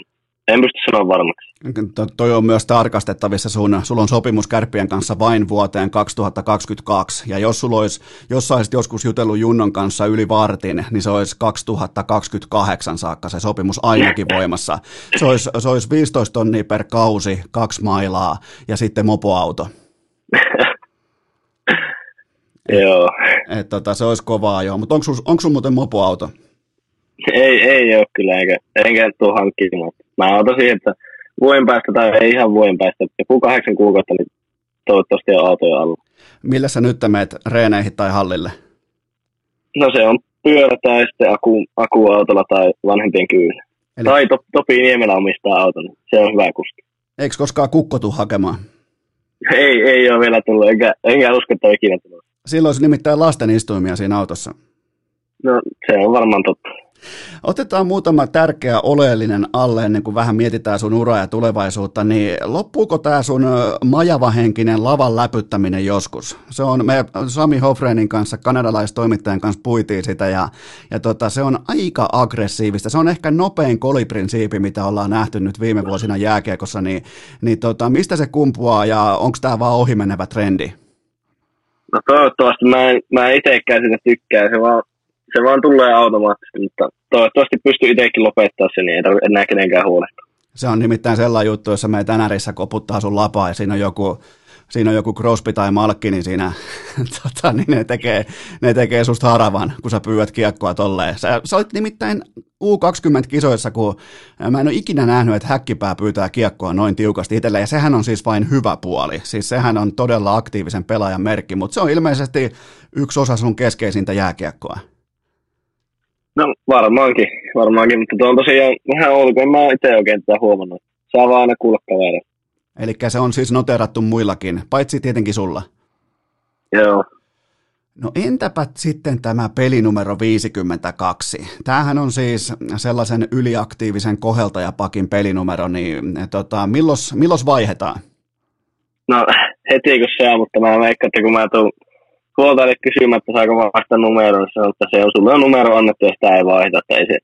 en pysty sanoa varmaksi. To, toi on myös tarkastettavissa, sun, sulla on sopimus Kärppien kanssa vain vuoteen 2022, ja jos sulla olisi, jos saisit joskus jutellut Junnon kanssa yli vartin, niin se olisi 2028 saakka se sopimus ainakin voimassa. Se olisi, se olisi 15 tonnia per kausi, kaksi mailaa, ja sitten mopoauto. Joo. Et, tota, se olisi kovaa joo, mutta onko sun muuten mopoauto? Ei, ei ole kyllä, enkä, enkä tule hankkimaan. Mä oon siihen, että vuoden päästä tai ei ihan vuoden päästä, joku kahdeksan kuukautta, niin toivottavasti on autoja alla. Millä sä nyt meet reeneihin tai hallille? No se on pyörä tai sitten aku, akuautolla tai vanhempien kyydellä. Eli... Tai to, Topi Niemelä omistaa auton, se on hyvä kuski. Eikö koskaan kukko tuu hakemaan? Ei, ei ole vielä tullut, enkä, enkä usko, että ikinä tullut. Silloin olisi nimittäin lasten istuimia siinä autossa. No se on varmaan totta. Otetaan muutama tärkeä oleellinen alle ennen kuin vähän mietitään sun uraa ja tulevaisuutta, niin loppuuko tämä sun majavahenkinen lavan läpyttäminen joskus? Se on, me Sami Hofreinin kanssa, kanadalaistoimittajan kanssa puitiin sitä ja, ja tota, se on aika aggressiivista. Se on ehkä nopein koliprinsiipi, mitä ollaan nähty nyt viime vuosina jääkiekossa, niin, niin tota, mistä se kumpuaa ja onko tämä vaan ohimenevä trendi? No toivottavasti mä en, mä itsekään sitä tykkää, se vaan se vaan tulee automaattisesti, mutta toivottavasti pystyy itsekin lopettaa sen, niin ei tarvitse enää kenenkään huolehtia. Se on nimittäin sellainen juttu, jossa me tänärissä koputtaa sun lapaa ja siinä on joku siinä on joku Crosby tai Malkki, niin siinä tota, niin ne, tekee, ne tekee susta haravan, kun sä pyydät kiekkoa tolleen. Sä, sä olit nimittäin U20-kisoissa, kun mä en ole ikinä nähnyt, että häkkipää pyytää kiekkoa noin tiukasti itselleen, ja sehän on siis vain hyvä puoli. Siis sehän on todella aktiivisen pelaajan merkki, mutta se on ilmeisesti yksi osa sun keskeisintä jääkiekkoa. No varmaankin, varmaankin, mutta tuo on tosiaan vähän ollut, en mä itse oikein tätä huomannut. Saa vaan aina kuulla kavereita. Eli se on siis noterattu muillakin, paitsi tietenkin sulla. Joo. No entäpä sitten tämä pelinumero 52? Tämähän on siis sellaisen yliaktiivisen koheltajapakin pelinumero, niin tota, milloin, milloin vaihdetaan? No heti kun se on, mutta mä veikkaan, että kun mä tuun huoltajalle kysymään, että saako vaihtaa numeron, sanon, että se on sulle on numero annettu, sitä ei vaihda. Että ei se,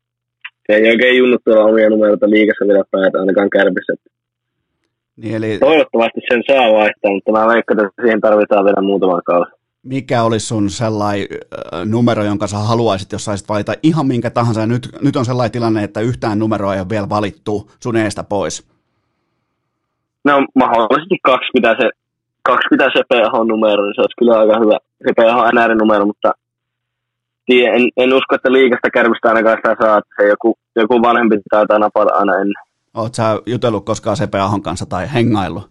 se ei oikein junnut tuolla omia numeroita liikassa vielä päätä, ainakaan kärpissä. Niin eli... Toivottavasti sen saa vaihtaa, mutta mä veikkaan, että siihen tarvitaan vielä muutama kausi. Mikä olisi sun sellainen äh, numero, jonka sä haluaisit, jos saisit valita ihan minkä tahansa, ja nyt, nyt on sellainen tilanne, että yhtään numeroa ei ole vielä valittu sun eestä pois? No mahdollisesti kaksi pitää se, kaksi pitää se PH-numero, niin se olisi kyllä aika hyvä, se PH-NR-numero, mutta en, en usko, että liikasta kärmistä ainakaan sitä saa, että se joku, joku vanhempi taitaa napata aina ennen. Oletko sä jutellut koskaan Sepe Ahon kanssa tai hengaillut?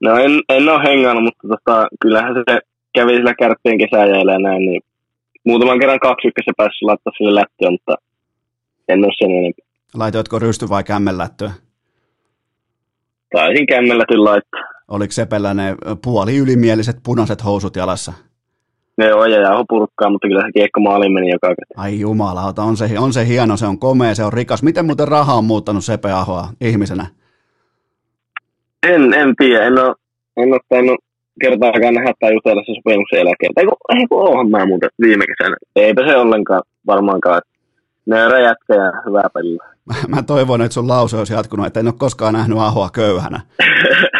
No en, en ole hengannut, mutta tota, kyllähän se kävi sillä kärppien kesäjäillä ja näin, niin muutaman kerran kaksi ykkössä päässyt laittaa sille lättyä, mutta en ole sen enempää. Laitoitko rysty vai kämmenlättyä? Taisin kämmenlätyn laittaa. Oliko Sepellä ne puoli ylimieliset punaiset housut jalassa? Ne on ja jauhopurkkaa, mutta kyllä se kiekko maaliin meni joka kerta. Ai jumalauta, on se, on se hieno, se on komea, se on rikas. Miten muuten raha on muuttanut Sepe Ahoa ihmisenä? En, en tiedä, en ole, en ole tainnut kertaakaan nähdä tai jutella se sopimuksen eläkkeelle. Eikö, eikö oohan mä muuten viime kesänä. Eipä se ollenkaan varmaankaan. Ne jätkä ja hyvää peliä. Mä, mä toivon, että sun lause olisi jatkunut, että en ole koskaan nähnyt Ahoa köyhänä.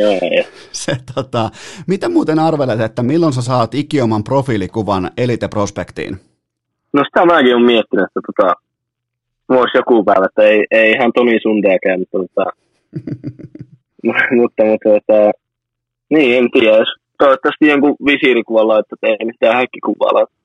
Joo, se, tota, mitä muuten arvelet, että milloin sä saat ikioman profiilikuvan Elite Prospektiin? No sitä mäkin olen miettinyt, että tota, voisi joku päivä, että ei, ei ihan Toni Sundeakään, mutta, tota, mutta, mutta tota, niin en tiedä, jos toivottavasti jonkun visiirikuvan laittaa, että ei mitään häkkikuvaa laittaa.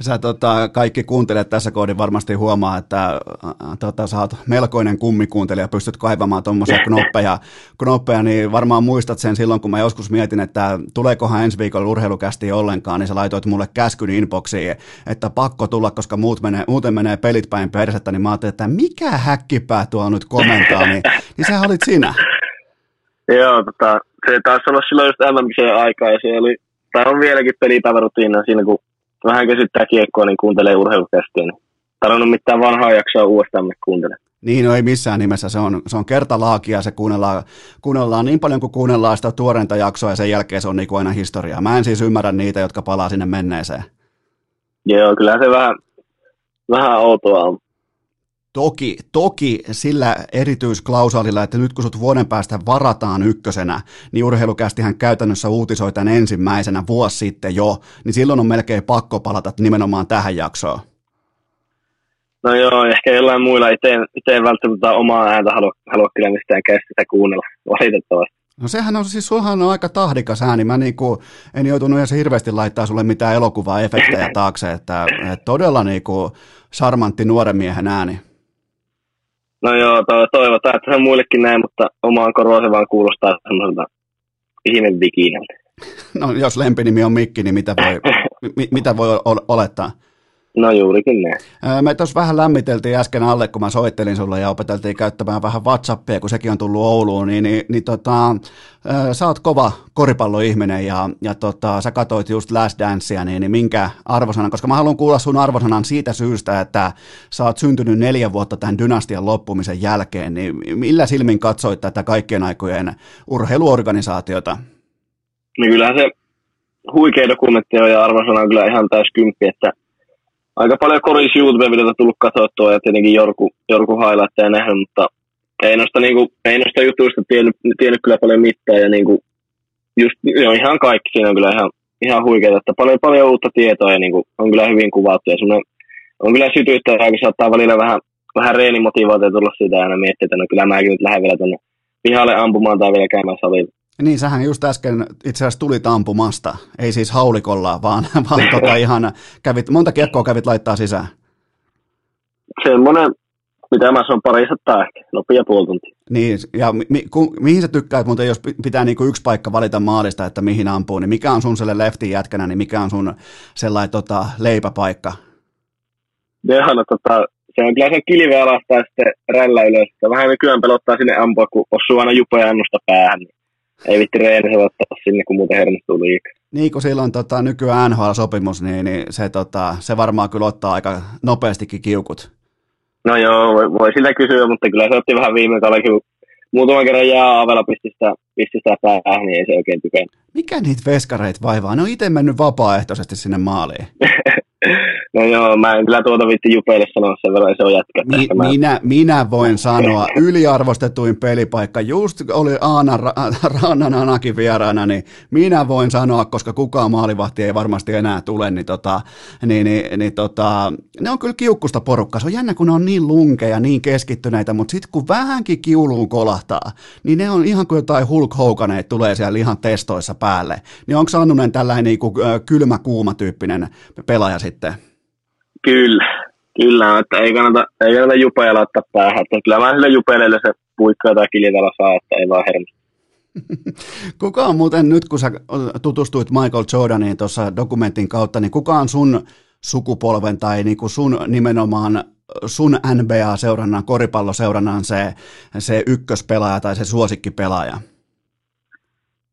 Sä tota, kaikki kuuntelet tässä kohdin varmasti huomaa, että äh, tota, sä oot melkoinen kummikuuntelija, pystyt kaivamaan tuommoisia knoppeja, knoppeja, niin varmaan muistat sen silloin, kun mä joskus mietin, että tuleekohan ensi viikolla urheilukästi ollenkaan, niin sä laitoit mulle käskyn inboxiin, että pakko tulla, koska muut menee, muuten menee pelit päin persettä, niin mä ajattelin, että mikä häkkipää tuo nyt komentaa, niin, niin sä olit sinä. Joo, tota, se taisi olla silloin just mm aikaa ja se oli, tai on vieläkin pelipäivärutiina siinä, kun vähän käsittää kiekkoa, niin kuuntelee urheilukästiä. Niin tarvinnut mitään vanhaa jaksoa uudestaan kuuntele. Niin, no ei missään nimessä. Se on, se on kertalaakia, se kuunnellaan, kuunnellaan niin paljon kuin kuunnellaan sitä tuoreinta jaksoa ja sen jälkeen se on niin kuin aina historiaa. Mä en siis ymmärrä niitä, jotka palaa sinne menneeseen. Joo, kyllä se vähän, vähän outoa on. Toki, toki sillä erityisklausaalilla, että nyt kun sut vuoden päästä varataan ykkösenä, niin urheilukästihän käytännössä uutisoi tämän ensimmäisenä vuosi sitten jo, niin silloin on melkein pakko palata nimenomaan tähän jaksoon. No joo, ehkä jollain muilla itse, itse välttämättä omaa ääntä halua, halua kyllä mistään käsistä kuunnella, valitettavasti. No sehän on siis, sulhan on aika tahdikas ääni. Mä niinku, en joutunut edes hirveästi laittaa sulle mitään elokuvaa efektejä taakse, että, että todella niinku charmantti nuoren miehen ääni. No joo, to, toivotaan, että se on muillekin näin, mutta omaan korvaan se vaan kuulostaa semmoiselta ihme vikinältä. No jos lempinimi on Mikki, niin mitä voi, mi, mitä voi olettaa? No juurikin näin. Me tuossa vähän lämmiteltiin äsken alle, kun mä soittelin sulle ja opeteltiin käyttämään vähän Whatsappia, kun sekin on tullut Ouluun, niin, niin, niin tota, sä oot kova koripalloihminen ja, ja tota, sä katoit just Last Dancea, niin, niin minkä arvosanan, koska mä haluan kuulla sun arvosanan siitä syystä, että sä oot syntynyt neljä vuotta tämän dynastian loppumisen jälkeen, niin millä silmin katsoit tätä kaikkien aikojen urheiluorganisaatiota? Niin kyllähän se huikea dokumentti on ja arvosana on kyllä ihan täys kymppi, että aika paljon koris YouTube-videota tullut katsottua ja tietenkin Jorku, Jorku highlightteja nähnyt, mutta ei noista, niinku, ei noista jutuista tiennyt, tiennyt, kyllä paljon mitään ja niinku, just, joo, ihan kaikki siinä on kyllä ihan, ihan huikeaa, että paljon, paljon uutta tietoa ja niinku, on kyllä hyvin kuvattu ja on kyllä sytyttävää, kun saattaa välillä vähän, vähän reenimotivaatio tulla siitä ja aina miettiä, että no kyllä mäkin nyt lähden vielä tuonne pihalle ampumaan tai vielä käymään salilla. Niin, sähän just äsken itse asiassa tulit ampumasta, ei siis haulikolla, vaan, vaan tota ihan kävit, monta kiekkoa kävit laittaa sisään? Semmoinen, mitä mä sanon, pari sataa ehkä, nopea puoli tuntia. Niin, ja mi, ku, mihin sä tykkäät, mutta jos pitää niinku yksi paikka valita maalista, että mihin ampuu, niin mikä on sun selle leftin jätkänä, niin mikä on sun sellainen tota, leipäpaikka? No tota, se on kyllä se kilve alas tai sitten rällä ylös. Vähän nykyään pelottaa sinne ampua, kun osuu aina jupoja annosta päähän. Niin ei vitti reeni ottaa sinne, kun muuten hermostuu liikaa. Niin, kun silloin tota, nykyään NHL-sopimus, niin, niin se, tota, se varmaan kyllä ottaa aika nopeastikin kiukut. No joo, voi, voi sillä kysyä, mutta kyllä se otti vähän viime kaudella, kun muutaman kerran jää Aavela pististä, pististä päähän, niin ei se oikein tykene. Mikä niitä veskareita vaivaa? Ne on itse mennyt vapaaehtoisesti sinne maaliin. No joo, mä en kyllä tuota vitti Jupeille sanoa sen verran, se on jätkä. Mi- mä... minä, minä voin sanoa, yliarvostetuin pelipaikka, just oli Aana Rannan Anakin vieraana, niin minä voin sanoa, koska kukaan maalivahti ei varmasti enää tule, niin, tota, niin, niin, niin tota, ne on kyllä kiukkusta porukka. Se on jännä, kun ne on niin lunkeja, niin keskittyneitä, mutta sitten kun vähänkin kiuluun kolahtaa, niin ne on ihan kuin jotain Hulk Hoganeet tulee siellä ihan testoissa päälle. Niin onko Annunen tällainen niin kuin, kylmä, kuuma tyyppinen pelaaja sitten? Kyllä, kyllä, että ei kannata, ei kannata jupeja laittaa päähän. Että kyllä mä sille jupeille se puikkaa tai kiljatella saa, että ei vaan hermosta. kuka on muuten nyt, kun sä tutustuit Michael Jordaniin tuossa dokumentin kautta, niin kuka on sun sukupolven tai niin kuin sun nimenomaan sun NBA-seurannan, koripalloseurannan se, se ykköspelaaja tai se suosikkipelaaja?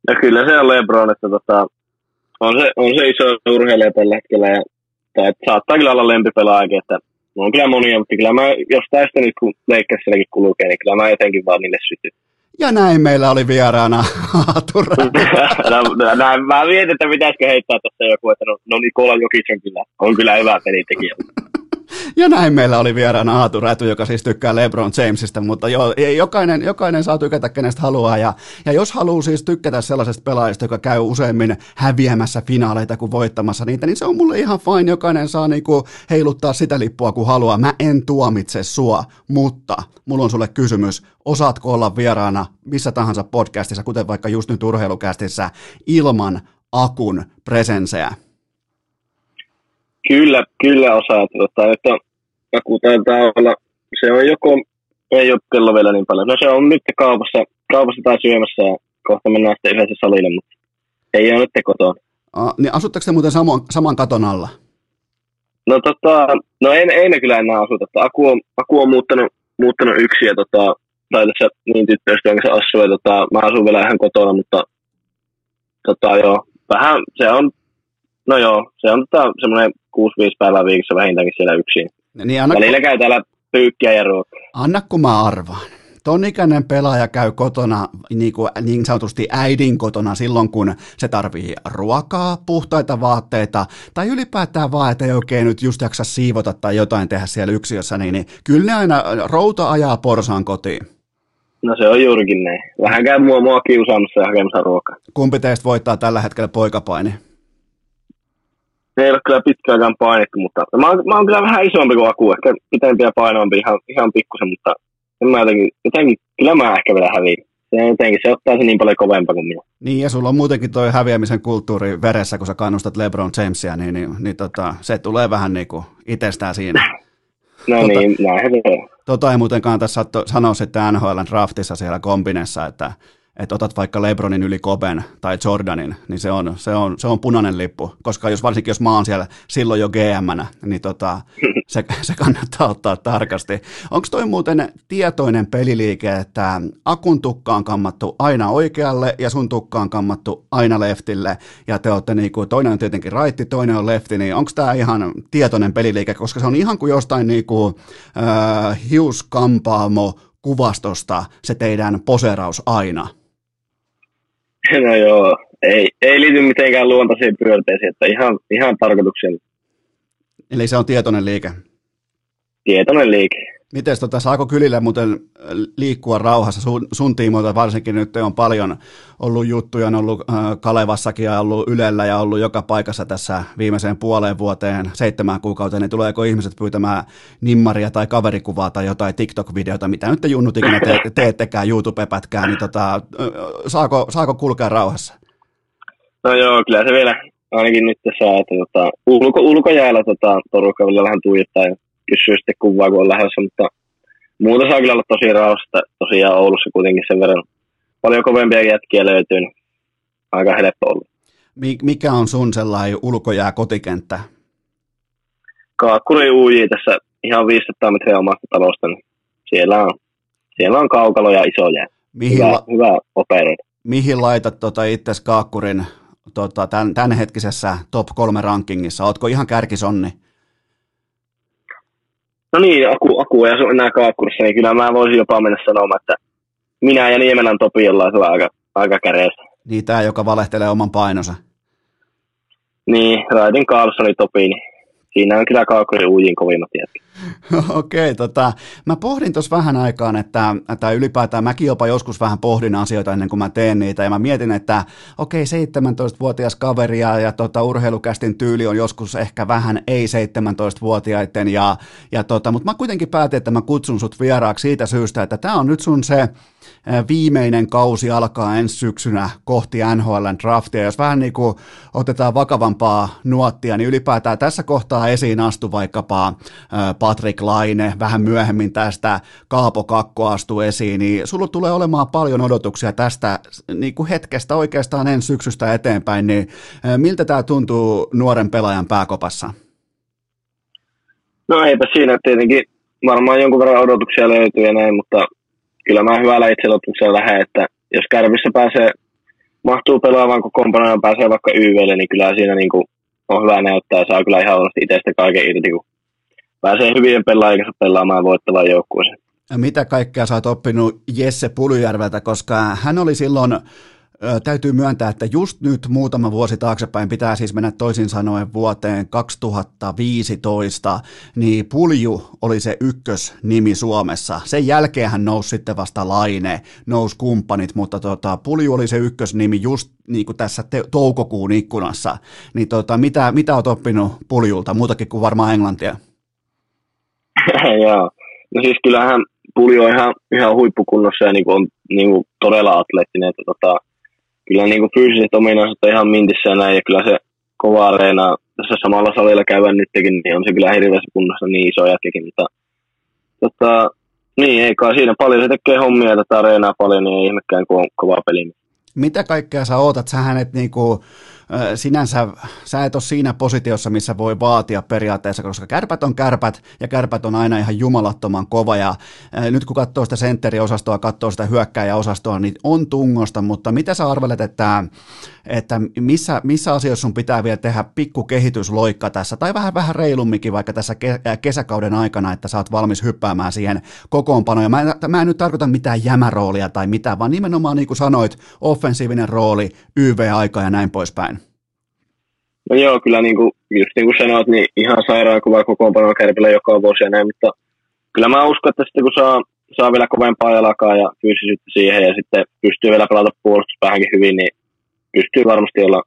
No kyllä se on LeBron, että tota, on, se, on se iso urheilija tällä hetkellä ja että saattaa kyllä olla lempipelaajakin, että on kyllä monia, mutta kyllä mä jostain sitten nyt kun Lakersilläkin kulkee, niin kyllä mä jotenkin vaan niille sytyn. Ja näin meillä oli vieraana Aatu no, no, Mä mietin, että pitäisikö heittää tässä joku, että no, no Nikola Jokic on kyllä, on kyllä hyvä pelitekijä. Ja näin meillä oli vieraana Aatu Räty, joka siis tykkää LeBron Jamesista, mutta jo, jokainen, jokainen saa tykätä kenestä haluaa. Ja, ja jos haluaa siis tykätä sellaisesta pelaajasta, joka käy useimmin häviämässä finaaleita kuin voittamassa niitä, niin se on mulle ihan fine. Jokainen saa niinku heiluttaa sitä lippua kuin haluaa. Mä en tuomitse sua, mutta mulla on sulle kysymys. Osaatko olla vieraana missä tahansa podcastissa, kuten vaikka just nyt urheilukästissä, ilman akun presenseä? Kyllä, kyllä osaa. Tota, että Aku taitaa olla, se on joko, ei ole kello vielä niin paljon. No se on nyt kaupassa, kaupassa tai syömässä ja kohta mennään sitten yhdessä salille, mutta ei ole nyt kotona. Ah, niin asutteko te muuten saman, saman katon alla? No tota, no ei, ei ne kyllä enää asuta. Aku on, Aku on muuttanut, muuttanut yksi ja tota, tai tässä niin tyttöystävän kanssa asuu ja tota, mä asun vielä ihan kotona, mutta tota joo, vähän se on, no joo, se on tota, semmoinen 6-5 päivää viikossa vähintäänkin siellä yksin. Niin anna, Välillä käy täällä pyykkiä ja ruokaa. Anna kun mä arvaan. Ton ikäinen pelaaja käy kotona niin, kuin, niin sanotusti äidin kotona silloin, kun se tarvii ruokaa, puhtaita vaatteita tai ylipäätään vaan, että ei oikein nyt just jaksa siivota tai jotain tehdä siellä yksiössä, niin, niin kyllä ne aina routa ajaa porsaan kotiin. No se on juurikin näin. Vähän käy mua, mua kiusaamassa ja hakemassa ruokaa. Kumpi teistä voittaa tällä hetkellä poikapaini? Ne ei ole kyllä pitkäänkään painettu, mutta mä oon, mä oon kyllä vähän isompi kuin Aku, ehkä pitempi ja painavampi ihan, ihan pikkusen, mutta en mä jotenkin, jotenkin, kyllä mä ehkä vielä häviin. Se, jotenkin, se ottaa se niin paljon kovempaa kuin minä. Niin, ja sulla on muutenkin toi häviämisen kulttuuri veressä, kun sä kannustat LeBron Jamesia, niin, niin, niin tota, se tulee vähän niin kuin itsestään siinä. No tota, niin, näinhän se Tota ei muuten kannata sanoa sitten NHL draftissa siellä kombinessa, että että otat vaikka Lebronin yli Koben tai Jordanin, niin se on, se on, se on punainen lippu, koska jos varsinkin jos mä oon siellä silloin jo gm niin tota, se, se kannattaa ottaa tarkasti. Onko toi muuten tietoinen peliliike, että akun tukka on kammattu aina oikealle ja sun tukka on kammattu aina leftille ja te olette niinku, toinen on tietenkin raitti, toinen on lefti, niin onko tämä ihan tietoinen peliliike, koska se on ihan kuin jostain niinku, äh, hiuskampaamo kuvastosta se teidän poseraus aina. No joo, ei, ei liity mitenkään luontaisiin pyörteisiin, että ihan, ihan tarkoituksella. Eli se on tietoinen liike? Tietoinen liike. Miten tota, saako kylillä muuten liikkua rauhassa? Sun, sun tiimoilta varsinkin nyt on paljon ollut juttuja, on ollut äh, Kalevassakin ja ollut Ylellä ja ollut joka paikassa tässä viimeiseen puoleen vuoteen, seitsemään kuukauteen, niin tuleeko ihmiset pyytämään nimmaria tai kaverikuvaa tai jotain TikTok-videota, mitä nyt te junnut ikinä te, teettekään YouTube-pätkää, niin tota, saako, saako kulkea rauhassa? No joo, kyllä se vielä ainakin nyt saa, että tota, ulko, ulkojäällä tota, porukka vähän tuijottaa ja kysyy sitten kuvaa, kun on lähdössä, mutta muuta saa kyllä olla tosi rauhassa. Tosiaan Oulussa kuitenkin sen verran paljon kovempia jätkiä löytyy, niin aika helppo ollut. Mikä on sun sellainen ulkojää kotikenttä? Kaakkuri UJ tässä ihan 500 metriä omasta talosta, niin siellä on, siellä on kaukalo ja iso jää. Mihin hyvä, la- hyvä operoida. Mihin laitat tota itse Kaakkurin tota, tämän, tämänhetkisessä top kolme rankingissa? Ootko ihan kärkisonni? No niin, Aku, Aku ja enää kaakkurissa, niin kyllä mä voisin jopa mennä sanomaan, että minä ja Niemelän Topi ollaan aika, aika käreessä. Niin, tämä, joka valehtelee oman painonsa. Niin, Raidin Carlsoni Topi, niin siinä on kyllä Kaakuri uujin kovimmat jätkät. Okei, okay, tota, mä pohdin tuossa vähän aikaan, että, että ylipäätään mäkin jopa joskus vähän pohdin asioita ennen kuin mä teen niitä, ja mä mietin, että okei, okay, 17-vuotias kaveri ja, ja tota, urheilukästin tyyli on joskus ehkä vähän ei-17-vuotiaiden, ja, ja tota, mutta mä kuitenkin päätin, että mä kutsun sut vieraaksi siitä syystä, että tämä on nyt sun se viimeinen kausi alkaa ensi syksynä kohti NHLn draftia. Jos vähän niin kuin otetaan vakavampaa nuottia, niin ylipäätään tässä kohtaa esiin astu vaikkapa Patrick Laine, vähän myöhemmin tästä Kaapo Kakko astuu esiin, niin sulla tulee olemaan paljon odotuksia tästä niin kuin hetkestä oikeastaan ensi syksystä eteenpäin, niin miltä tämä tuntuu nuoren pelaajan pääkopassa? No eipä siinä tietenkin varmaan jonkun verran odotuksia löytyy ja näin, mutta kyllä mä hyvällä itseluottamuksella lähden, että jos Kärpissä pääsee, mahtuu pelaamaan kokoonpanoon ja pääsee vaikka YVlle, niin kyllä siinä niin kuin on hyvä näyttää ja saa kyllä ihan varmasti itsestä kaiken irti, kun pääsee hyvien pelaajien pelaamaan voittavaan joukkueeseen. Mitä kaikkea sä oot oppinut Jesse Pulyjärveltä, koska hän oli silloin täytyy myöntää, että just nyt muutama vuosi taaksepäin pitää siis mennä toisin sanoen vuoteen 2015, niin Pulju oli se ykkösnimi Suomessa. Sen jälkeen hän nousi sitten vasta Laine, nousi kumppanit, mutta tota, Pulju oli se ykkösnimi just niin kuin tässä te- toukokuun ikkunassa. Niin tota, mitä, mitä oot oppinut Puljulta, muutakin kuin varmaan englantia? Joo, no siis kyllähän Pulju on ihan, ihan huippukunnossa ja niin kuin on niin kuin todella atleettinen, että tota, kyllä niin kuin fyysiset ominaisuudet on ihan mintissä ja näin, ja kyllä se kova areena tässä samalla salilla käyvän nytkin, niin on se kyllä hirveässä kunnossa niin iso jätkäkin, mutta tota, niin, ei kai siinä paljon se tekee hommia tätä areenaa paljon, niin ei ihmekään, kun on kova peli. Mitä kaikkea sä ootat? Sähän et niinku, sinänsä sä et ole siinä positiossa, missä voi vaatia periaatteessa, koska kärpät on kärpät ja kärpät on aina ihan jumalattoman kova ja nyt kun katsoo sitä sentteriosastoa, katsoo sitä hyökkäjäosastoa, niin on tungosta, mutta mitä sä arvelet, että, että missä, missä asioissa sun pitää vielä tehdä pikku kehitysloikka tässä tai vähän vähän reilumminkin vaikka tässä kesäkauden aikana, että sä oot valmis hyppäämään siihen kokoonpanoon. Ja mä, en, mä en nyt tarkoita mitään jämäroolia tai mitään, vaan nimenomaan niin kuin sanoit, offensiivinen rooli, YV-aika ja näin poispäin. No joo, kyllä niin kuin, just niin kuin sanoit, niin ihan sairaan kova kokoonpano kärpillä joka vuosi ja näin, mutta kyllä mä uskon, että sitten kun saa, saa vielä kovempaa jalakaa ja fyysisyyttä siihen ja sitten pystyy vielä pelata puolustus vähänkin hyvin, niin pystyy varmasti olla,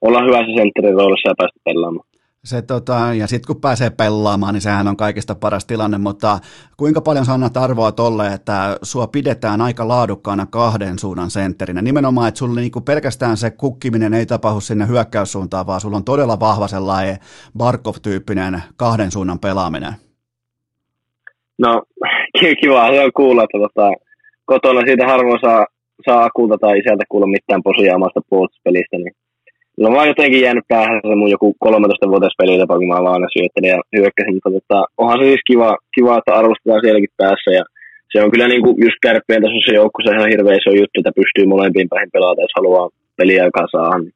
olla hyvässä sentterin roolissa ja päästä pelaamaan. Se, tota, ja sitten kun pääsee pelaamaan, niin sehän on kaikista paras tilanne, mutta kuinka paljon sä annat arvoa tolle, että sua pidetään aika laadukkaana kahden suunnan sentterinä? Nimenomaan, että sulla niinku pelkästään se kukkiminen ei tapahdu sinne hyökkäyssuuntaan, vaan sulla on todella vahva sellainen Barkov-tyyppinen kahden suunnan pelaaminen. No, kiva on kuulla, että tota, kotona siitä harvoin saa, saa akulta tai isältä kuulla mitään posia omasta puolustuspelistä, niin No mä oon jotenkin jäänyt päähän se mun joku 13-vuotias pelitapa, kun mä vaan syöttelin ja hyökkäsin, mutta tota, onhan se siis kiva, kiva, että arvostetaan sielläkin päässä ja se on kyllä niin kuin just kärppien tasossa joukko, se ihan hirveä iso juttu, että pystyy molempiin päihin pelata, jos haluaa peliä saada, niin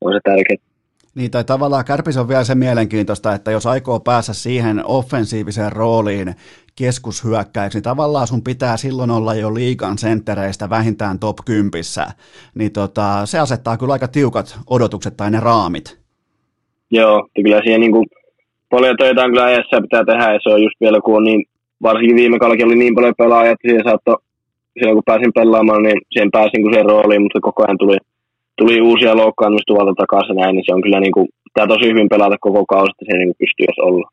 on se tärkeää. Niin, tai tavallaan Kärpis on vielä se mielenkiintoista, että jos aikoo päästä siihen offensiiviseen rooliin keskushyökkäyksi, niin tavallaan sun pitää silloin olla jo liikan senttereistä vähintään top 10, niin tota, se asettaa kyllä aika tiukat odotukset tai ne raamit. Joo, kyllä siihen niin kuin paljon töitä on kyllä ajassa pitää tehdä, ja se on just vielä, kun on niin varsinkin viime kaudellakin oli niin paljon pelaajia, että siihen saattoi, silloin kun pääsin pelaamaan, niin siihen pääsin kun se rooliin, mutta koko ajan tuli, tuli uusia loukkaantumista takaisin näin, niin se on kyllä niin kuin, tämä tosi hyvin pelata koko kausi, että se niin kuin pystyy jos olla.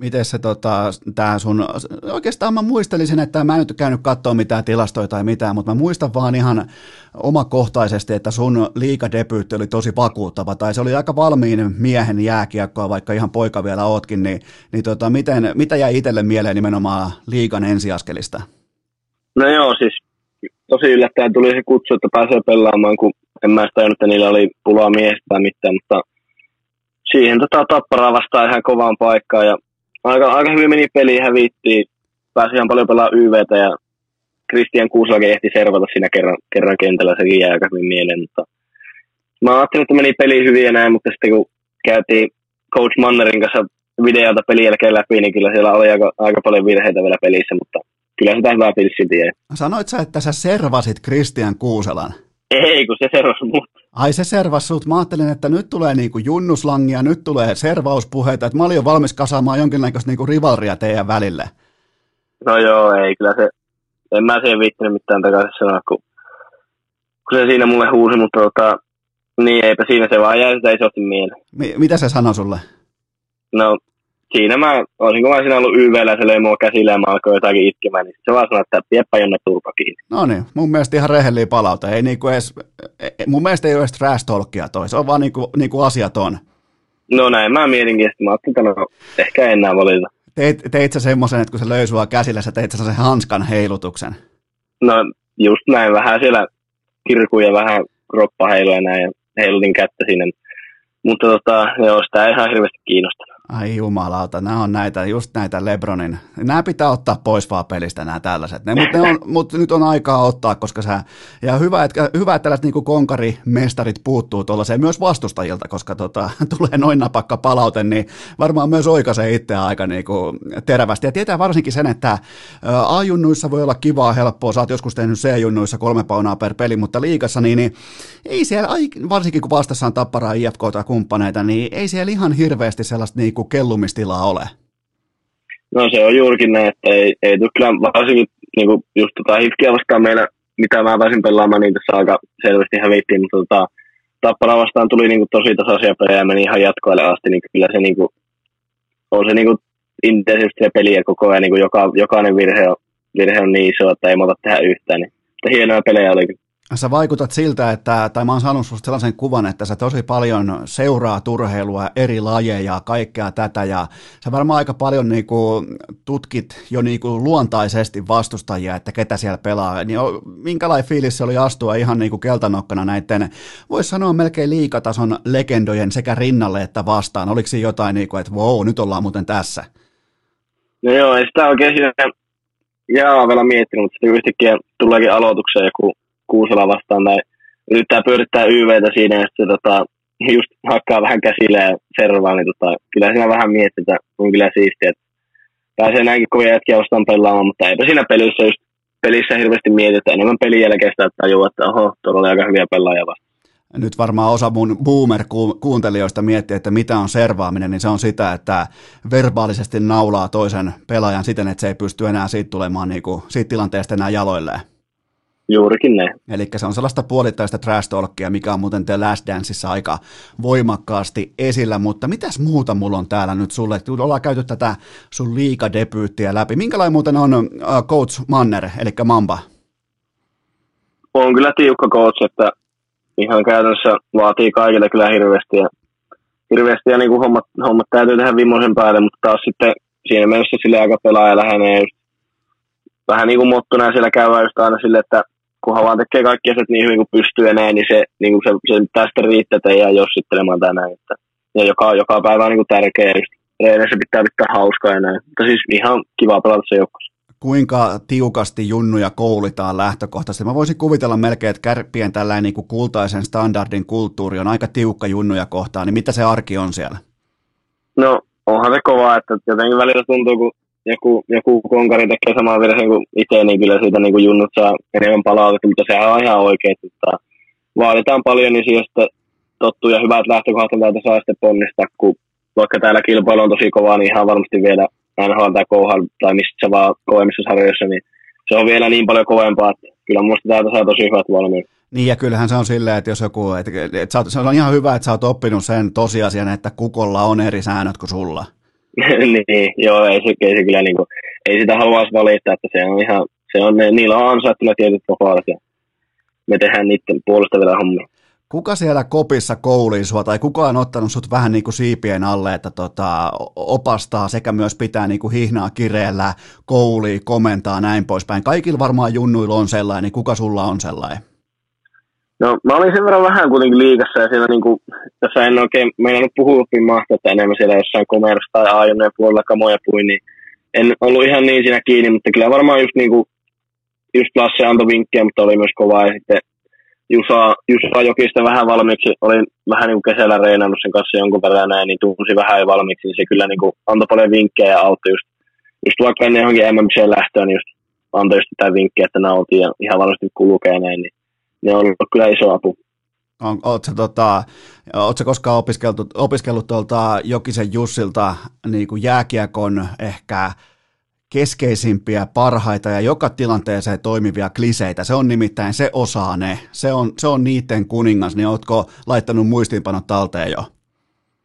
Miten se tota, tää sun, oikeastaan mä muistelisin, että mä en nyt käynyt katsoa mitään tilastoja tai mitään, mutta mä muistan vaan ihan omakohtaisesti, että sun liikadebyytti oli tosi vakuuttava, tai se oli aika valmiin miehen jääkiekkoa, vaikka ihan poika vielä ootkin, niin, niin tota, miten, mitä jäi itselle mieleen nimenomaan liikan ensiaskelista? No joo, siis tosi yllättäen tuli se kutsu, että pääsee pelaamaan, kun en mä sitä että niillä oli pulaa miehestä tai mitään, mutta siihen tota, tapparaa vastaan ihan kovaan paikkaan ja aika, aika hyvin meni peli, hävittiin, pääsi ihan paljon pelaa YVtä ja Christian Kuuslakin ehti servata siinä kerran, kerran kentällä, sekin jää aika hyvin mieleen, mutta mä ajattelin, että meni peli hyvin ja näin, mutta sitten kun käytiin Coach Mannerin kanssa videolta pelin jälkeen läpi, niin kyllä siellä oli aika, aika paljon virheitä vielä pelissä, mutta kyllä sitä hyvää pilssi tie. Sanoit sä, että sä servasit Christian Kuuselan? Ei, kun se servasi mut. Ai se servasi sut. Mä ajattelin, että nyt tulee niinku junnuslangia, nyt tulee servauspuheita, että mä olin jo valmis kasaamaan jonkinlaista niinku rivalria teidän välille. No joo, ei, kyllä se, en mä siihen viittinyt mitään takaisin sanoa, kun, kun se siinä mulle huusi, mutta tota, niin eipä siinä se vaan jäi sitä isosti mieleen. M- mitä se sanoi sulle? No siinä mä, olisinko mä siinä ollut YVllä ja se löi mua käsille ja mä alkoi jotakin itkemään, niin se vaan sanoi, että pieppä jonne turpa kiinni. No niin, mun mielestä ihan rehellinen palauta. Ei niinku edes, e, e, mun mielestä ei ole edes trash talkia toi, se on vaan niinku, niinku asiat on. No näin, mä mietinkin, että mä ajattelin, että no, ehkä enää valita. Teit, teit sä semmoisen, että kun se löi sua käsille, sä teit sä sen hanskan heilutuksen? No just näin, vähän siellä kirkuja, vähän kroppa heiluja näin ja heilutin kättä sinne. Mutta tota, joo, sitä ei ihan hirveästi kiinnostanut. Ai jumalauta, nämä on näitä, just näitä Lebronin. Nämä pitää ottaa pois vaan pelistä nämä tällaiset. Ne, mutta, ne on, mutta nyt on aikaa ottaa, koska sä, ja hyvä, että, hyvä, että tällaiset niin konkarimestarit puuttuu tuollaiseen myös vastustajilta, koska tota, tulee noin napakka palaute, niin varmaan myös oikaisee itseä aika niin kuin terävästi. Ja tietää varsinkin sen, että A-junnuissa voi olla kivaa, helppoa, sä oot joskus tehnyt C-junnuissa kolme paunaa per peli, mutta liikassa, niin, niin ei siellä, varsinkin kun vastassa on Tapparaa, IFK tai kumppaneita, niin ei siellä ihan hirveästi sellaista niin kuin kellumistilaa ole? No se on juurikin näin, että ei, ei tule kyllä varsinkin niin kuin just tota Hifkiä vastaan meillä, mitä mä pääsin pelaamaan, niin tässä aika selvästi hävittiin, mutta tota, Tappara vastaan tuli niin kuin tosi tasaisia pelejä ja meni ihan jatkoille asti, niin kyllä se niin kuin, on se niin kuin intensiivistä se peliä koko ajan, niin kuin joka, jokainen virhe on, virhe on niin iso, että ei muuta tehdä yhtään, niin mutta hienoja pelejä olikin sä vaikutat siltä, että, tai mä oon saanut susta sellaisen kuvan, että sä tosi paljon seuraa turheilua, eri lajeja, kaikkea tätä, ja sä varmaan aika paljon niinku tutkit jo niinku luontaisesti vastustajia, että ketä siellä pelaa, niin minkälainen fiilis se oli astua ihan niinku keltanokkana näiden, voisi sanoa melkein liikatason legendojen sekä rinnalle että vastaan, oliko siinä jotain niinku, että wow, nyt ollaan muuten tässä? No joo, ei sitä oikein siinä jää vielä miettinyt, mutta sitten yhtäkkiä tuleekin aloitukseen joku Kuusela vastaan tai yrittää pyörittää YVtä siinä ja sitten tota, just hakkaa vähän käsillä ja servaa, niin tota, kyllä siinä vähän mietitään, on kyllä siistiä, että pääsee näinkin kovia jätkiä vastaan pelaamaan, mutta eipä siinä pelissä just pelissä hirveästi mietitä, enemmän pelin jälkeen sitä tajua, että oho, tuolla oli aika hyviä pelaajia vasta. Nyt varmaan osa mun boomer-kuuntelijoista miettii, että mitä on servaaminen, niin se on sitä, että verbaalisesti naulaa toisen pelaajan siten, että se ei pysty enää siitä tulemaan niin kuin, siitä tilanteesta enää jaloilleen. Juurikin ne. Eli se on sellaista puolittaista trash talkia, mikä on muuten The Last Danceissa aika voimakkaasti esillä, mutta mitäs muuta mulla on täällä nyt sulle? Ollaan käyty tätä sun liikadebyyttiä läpi. Minkälainen muuten on uh, Coach Manner, eli Mamba? On kyllä tiukka coach, että ihan käytännössä vaatii kaikille kyllä hirveästi ja, hirveästi ja niin kuin hommat, hommat täytyy tehdä viimeisen päälle, mutta taas sitten siinä mielessä sille aika pelaaja lähenee just vähän niin kuin mottona siellä käydään just aina sille, että kunhan vaan tekee kaikki asiat niin hyvin kuin pystyy ja näin, niin se, niin kuin se, se tästä riittää, jää jossittelemaan tänään. Että, ja joka, joka päivä on niin kuin tärkeä, just reenissä pitää pitää hauskaa ja näin. Mutta siis ihan kiva pelata se joukkueessa kuinka tiukasti junnuja koulitaan lähtökohtaisesti. Mä voisin kuvitella melkein, että kärppien tällainen niin kuin kultaisen standardin kulttuuri on aika tiukka junnuja kohtaan, niin mitä se arki on siellä? No onhan se kova, että jotenkin välillä tuntuu, kun joku, joku konkari tekee samaa virheen kuin itse, niin kyllä siitä niin kuin junnut saa enemmän palautetta, mutta sehän on ihan oikein, että vaaditaan paljon, niin siihen tottuu ja hyvät lähtökohdat täältä saa sitten ponnistaa, kun vaikka täällä kilpailu on tosi kova, niin ihan varmasti vielä NHL tai KHL tai missä vaan kovemmissa sarjoissa, niin se on vielä niin paljon kovempaa, että kyllä minusta täältä saa tosi hyvät valmiit. Niin ja kyllähän se on silleen, että jos joku, että, että, että se on ihan hyvä, että sä oot oppinut sen tosiasian, että kukolla on eri säännöt kuin sulla. niin, joo, ei se, ei se kyllä niin kuin, ei sitä haluaisi valittaa, että se on ihan, se on, niillä on ansaittuna tietyt vapaalat ja me tehdään niiden puolesta vielä hommia. Kuka siellä kopissa koulii sua, tai kuka on ottanut sut vähän niin kuin siipien alle, että tota, opastaa sekä myös pitää niin kuin hihnaa kireellä, kouli, komentaa näin poispäin. Kaikilla varmaan junnuilla on sellainen, kuka sulla on sellainen? No mä olin sen verran vähän kuitenkin liikassa ja siellä niinku, tässä en oikein meinannut puhua mahtaa enemmän siellä jossain komerassa tai ajoneen puolella kamoja puin, niin en ollut ihan niin siinä kiinni, mutta kyllä varmaan just niinku, just Lasse antoi vinkkejä, mutta oli myös kova ja sitten Jusa, Jusa Jokista vähän valmiiksi, olin vähän niin kuin kesällä reenannut sen kanssa jonkun verran näin, niin tunsi vähän jo valmiiksi, niin se kyllä niin kuin antoi paljon vinkkejä ja auttoi just, just vaikka ennen johonkin MMC lähtöön, niin just antoi just sitä vinkkiä, että nautin ja ihan varmasti kulkee näin, niin ne on ollut kyllä iso apu. On, ootko, tota, ootko koskaan opiskellut, opiskellut tuolta Jokisen Jussilta niin kuin jääkiekon ehkä keskeisimpiä, parhaita ja joka tilanteeseen toimivia kliseitä. Se on nimittäin, se osaa ne. Se on, se on niiden kuningas, niin ootko laittanut muistiinpanot talteen jo?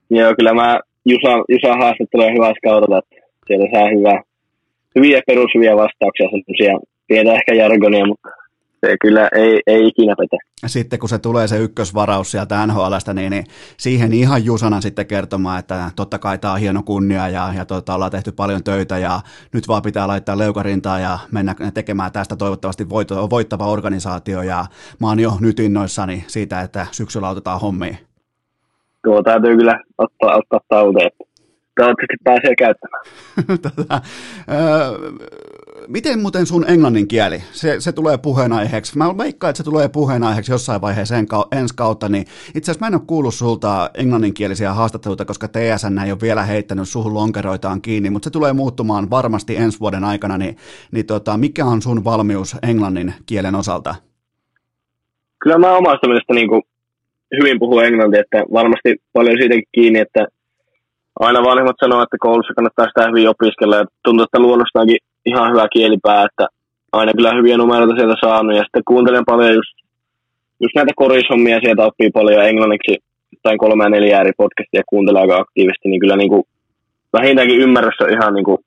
Joo, kyllä mä Jusa, Jusa haastatteluja hyvä kaudella, että sieltä saa hyvää, hyviä perushyviä vastauksia, semmoisia pientä ehkä jargonia, mutta se kyllä ei, ei ikinä petä. Sitten kun se tulee se ykkösvaraus sieltä NHLstä, niin, niin siihen ihan Jusana sitten kertomaan, että totta kai tämä on hieno kunnia ja, ja tota, ollaan tehty paljon töitä ja nyt vaan pitää laittaa leukarintaa ja mennä tekemään tästä toivottavasti voitto, voittava organisaatio ja mä oon jo nyt innoissani siitä, että syksyllä otetaan hommiin. Tuo täytyy kyllä ottaa, ottaa tauteen. Toivottavasti pääsee käyttämään. tota, öö, miten muuten sun englannin kieli, se, se tulee puheenaiheeksi? Mä veikkaan, että se tulee puheenaiheeksi jossain vaiheessa en, ensi kautta, niin itse asiassa mä en ole kuullut sulta englanninkielisiä haastatteluita, koska TSN ei ole vielä heittänyt suhun lonkeroitaan kiinni, mutta se tulee muuttumaan varmasti ensi vuoden aikana, niin, niin tota, mikä on sun valmius englannin kielen osalta? Kyllä mä omasta mielestä niin kuin hyvin puhun englantia, että varmasti paljon siitäkin kiinni, että aina vanhemmat sanoo, että koulussa kannattaa sitä hyvin opiskella ja tuntuu, että luonnostaankin ihan hyvä kielipää, että aina kyllä hyviä numeroita sieltä saanut ja sitten kuuntelen paljon just, just näitä korishommia sieltä oppii paljon englanniksi tai kolme ja neljä eri podcastia kuuntelee aika aktiivisesti, niin kyllä niin kuin, vähintäänkin ymmärrys on ihan niin kuin,